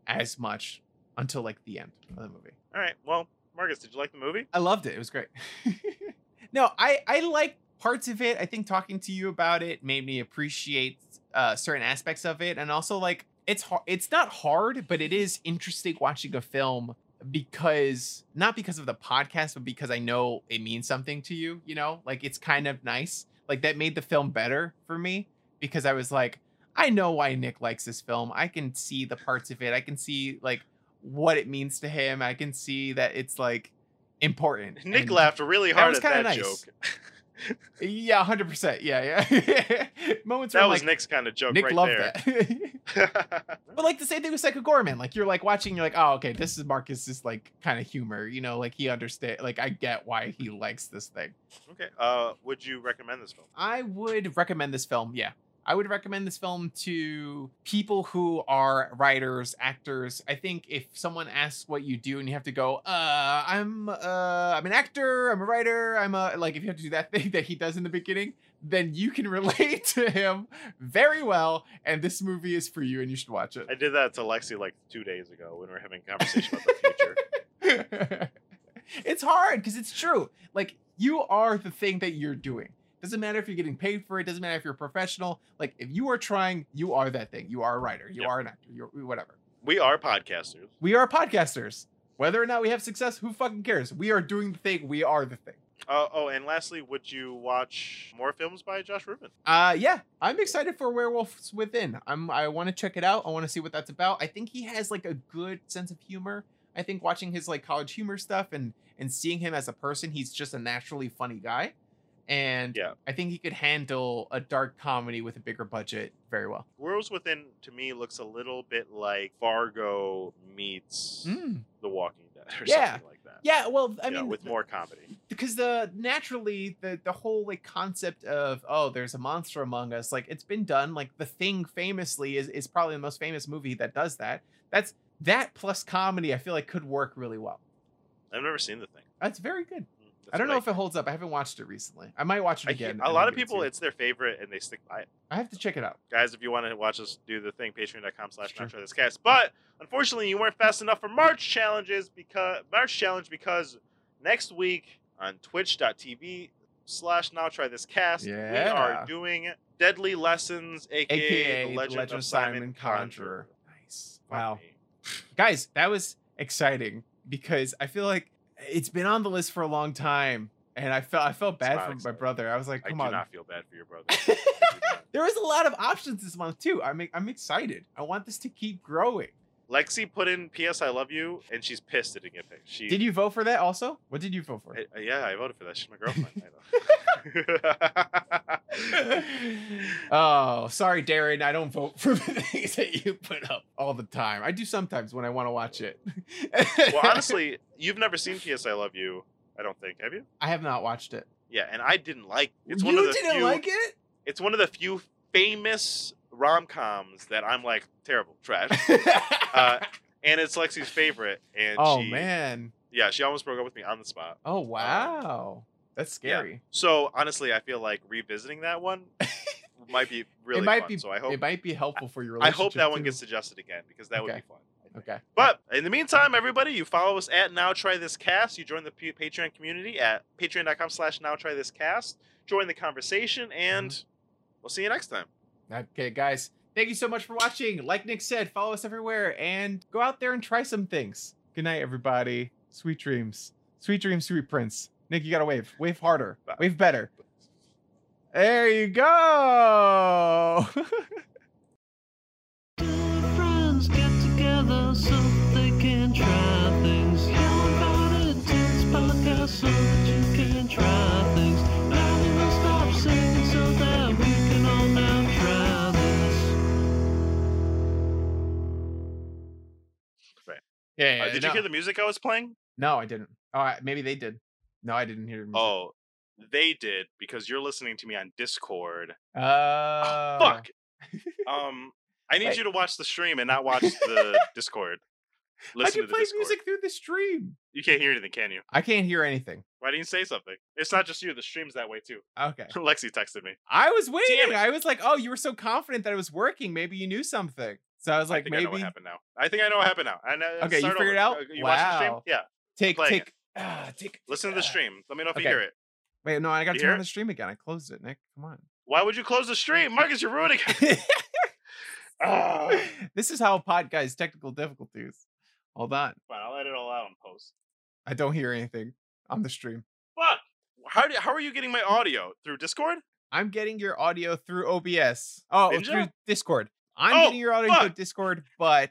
as much until like the end of the movie. All right. Well, Marcus, did you like the movie? I loved it. It was great. no, I I like parts of it. I think talking to you about it made me appreciate uh, certain aspects of it, and also like it's hard. It's not hard, but it is interesting watching a film because not because of the podcast, but because I know it means something to you. You know, like it's kind of nice. Like that made the film better for me because I was like, I know why Nick likes this film. I can see the parts of it. I can see like what it means to him. I can see that it's like important. Nick and- laughed really that hard was at that nice. joke. Yeah, hundred percent. Yeah, yeah. Moments That was like, Nick's kind of joke Nick right loved there. that. but like the same thing with Psycho Goreman. Like you're like watching, you're like, oh, okay, this is Marcus's like kind of humor. You know, like he understand. Like I get why he likes this thing. okay. Uh, would you recommend this film? I would recommend this film. Yeah. I would recommend this film to people who are writers, actors. I think if someone asks what you do and you have to go, uh, I'm uh I'm an actor, I'm a writer, I'm a like if you have to do that thing that he does in the beginning, then you can relate to him very well and this movie is for you and you should watch it. I did that to Lexi like two days ago when we were having a conversation about the future. it's hard because it's true. Like you are the thing that you're doing. Doesn't matter if you're getting paid for it. Doesn't matter if you're a professional. Like if you are trying, you are that thing. You are a writer. You Yep. are an actor. You're whatever. We are podcasters. We are podcasters. Whether or not we have success, who fucking cares? We are doing the thing. We are the thing. Uh, oh, and lastly, would you watch more films by Josh Ruben? Uh yeah, I'm excited for Werewolves Within. I'm I want to check it out. I want to see what that's about. I think he has like a good sense of humor. I think watching his like college humor stuff and and seeing him as a person, he's just a naturally funny guy. And Yeah. I think he could handle a dark comedy with a bigger budget very well. Werewolves Within to me looks a little bit like Fargo meets Mm. The Walking Dead or Yeah. something like that. Yeah, well, I You know, mean, with more comedy. because the naturally the the whole like concept of oh there's a monster among us like it's been done like the thing famously is is probably the most famous movie that does that that's that plus comedy i feel like could work really well I've never seen the thing. that's very good that's i don't know if it holds up. I haven't watched it recently. I might watch it again a lot of give it people, it's their favorite, and they stick by it. i have to check it out. Guys, if you want to watch us do the thing, patreon.com slash Sure. not try this cast. But unfortunately, you weren't fast enough for March challenges because March challenge because next week on twitch.tv slash now try this cast, we are doing Deadly Lessons, aka, aka The Legend, of Simon Conjurer. nice. Wow. guys that was exciting because i feel like it's been on the list for a long time and i felt i felt bad for my brother i was like I come do on not feel bad for your brother. I there was a lot of options this month too. I'm I'm excited. I want this to keep growing. Lexi put in "P.S. I love you," and she's pissed it didn't get picked. She Did you vote for that also? What did you vote for? I- yeah, I voted for that. She's my girlfriend. Oh, sorry, Darren. I don't vote for the things that you put up all the time. I do sometimes when I want to watch it. well, honestly, you've never seen "P.S. I Love You." I don't think. Have you? I have not watched it. Yeah, and I didn't like. It's you one of the didn't few, like it? It's one of the few famous rom coms that I'm like terrible, trash, uh, and it's Lexi's favorite. And oh she, man. yeah, she almost broke up with me on the spot. Oh wow. That's Yeah. scary. So honestly, I feel like revisiting that one might be really it might fun. be. so I hope it might be helpful for your relationship I hope that one gets suggested again because that would be fun. Okay. But in the meantime, everybody, you follow us at Now Try This Cast. You join the P- Patreon community at patreon.com slash Now Try This Cast. Join the conversation, and Mm-hmm. we'll see you next time. Okay, guys. Thank you so much for watching. Like Nick said, follow us everywhere and go out there and try some things. Good night, everybody. Sweet dreams. Sweet dreams, sweet prince. Nick, you gotta wave. Wave harder. Wave better. There you go. Good friends get together so this. yeah, Uh, did no. you hear the music I was playing? No, I didn't. All right, maybe they did. No, I didn't hear the music. Oh, they did because you're listening to me on Discord. Uh, Fuck. um, I need Wait. you to watch the stream and not watch the Discord. I Listen can to the play Discord. music through the stream. You can't hear anything, can you? I can't hear anything. Why didn't you say something? It's not just you. The stream's that way too. Okay. Lexi texted me. I was waiting. I was like, oh, you were so confident that it was working. Maybe you knew something. So I was I like, think I know what happened now. I think I know what happened now. I know, Okay, you figured over. it out? Uh, You watched the stream? Wow. Yeah. take take ah, take. Listen to the ah. stream. Let me know if Okay. you hear it. Wait, no, I got to turn hear on the stream again. I closed it, Nick. Come on. Why would you close the stream? Marcus, you're ruining it. Ah. this is how pod guys technical difficulties. Hold on. Fine, I'll edit it all out in post. I don't hear anything on the stream. Fuck. How, do, how are you getting my audio? Through Discord? I'm getting your audio through OBS. Oh, Ninja? through Discord. I'm Oh, getting your audio fuck. Discord, but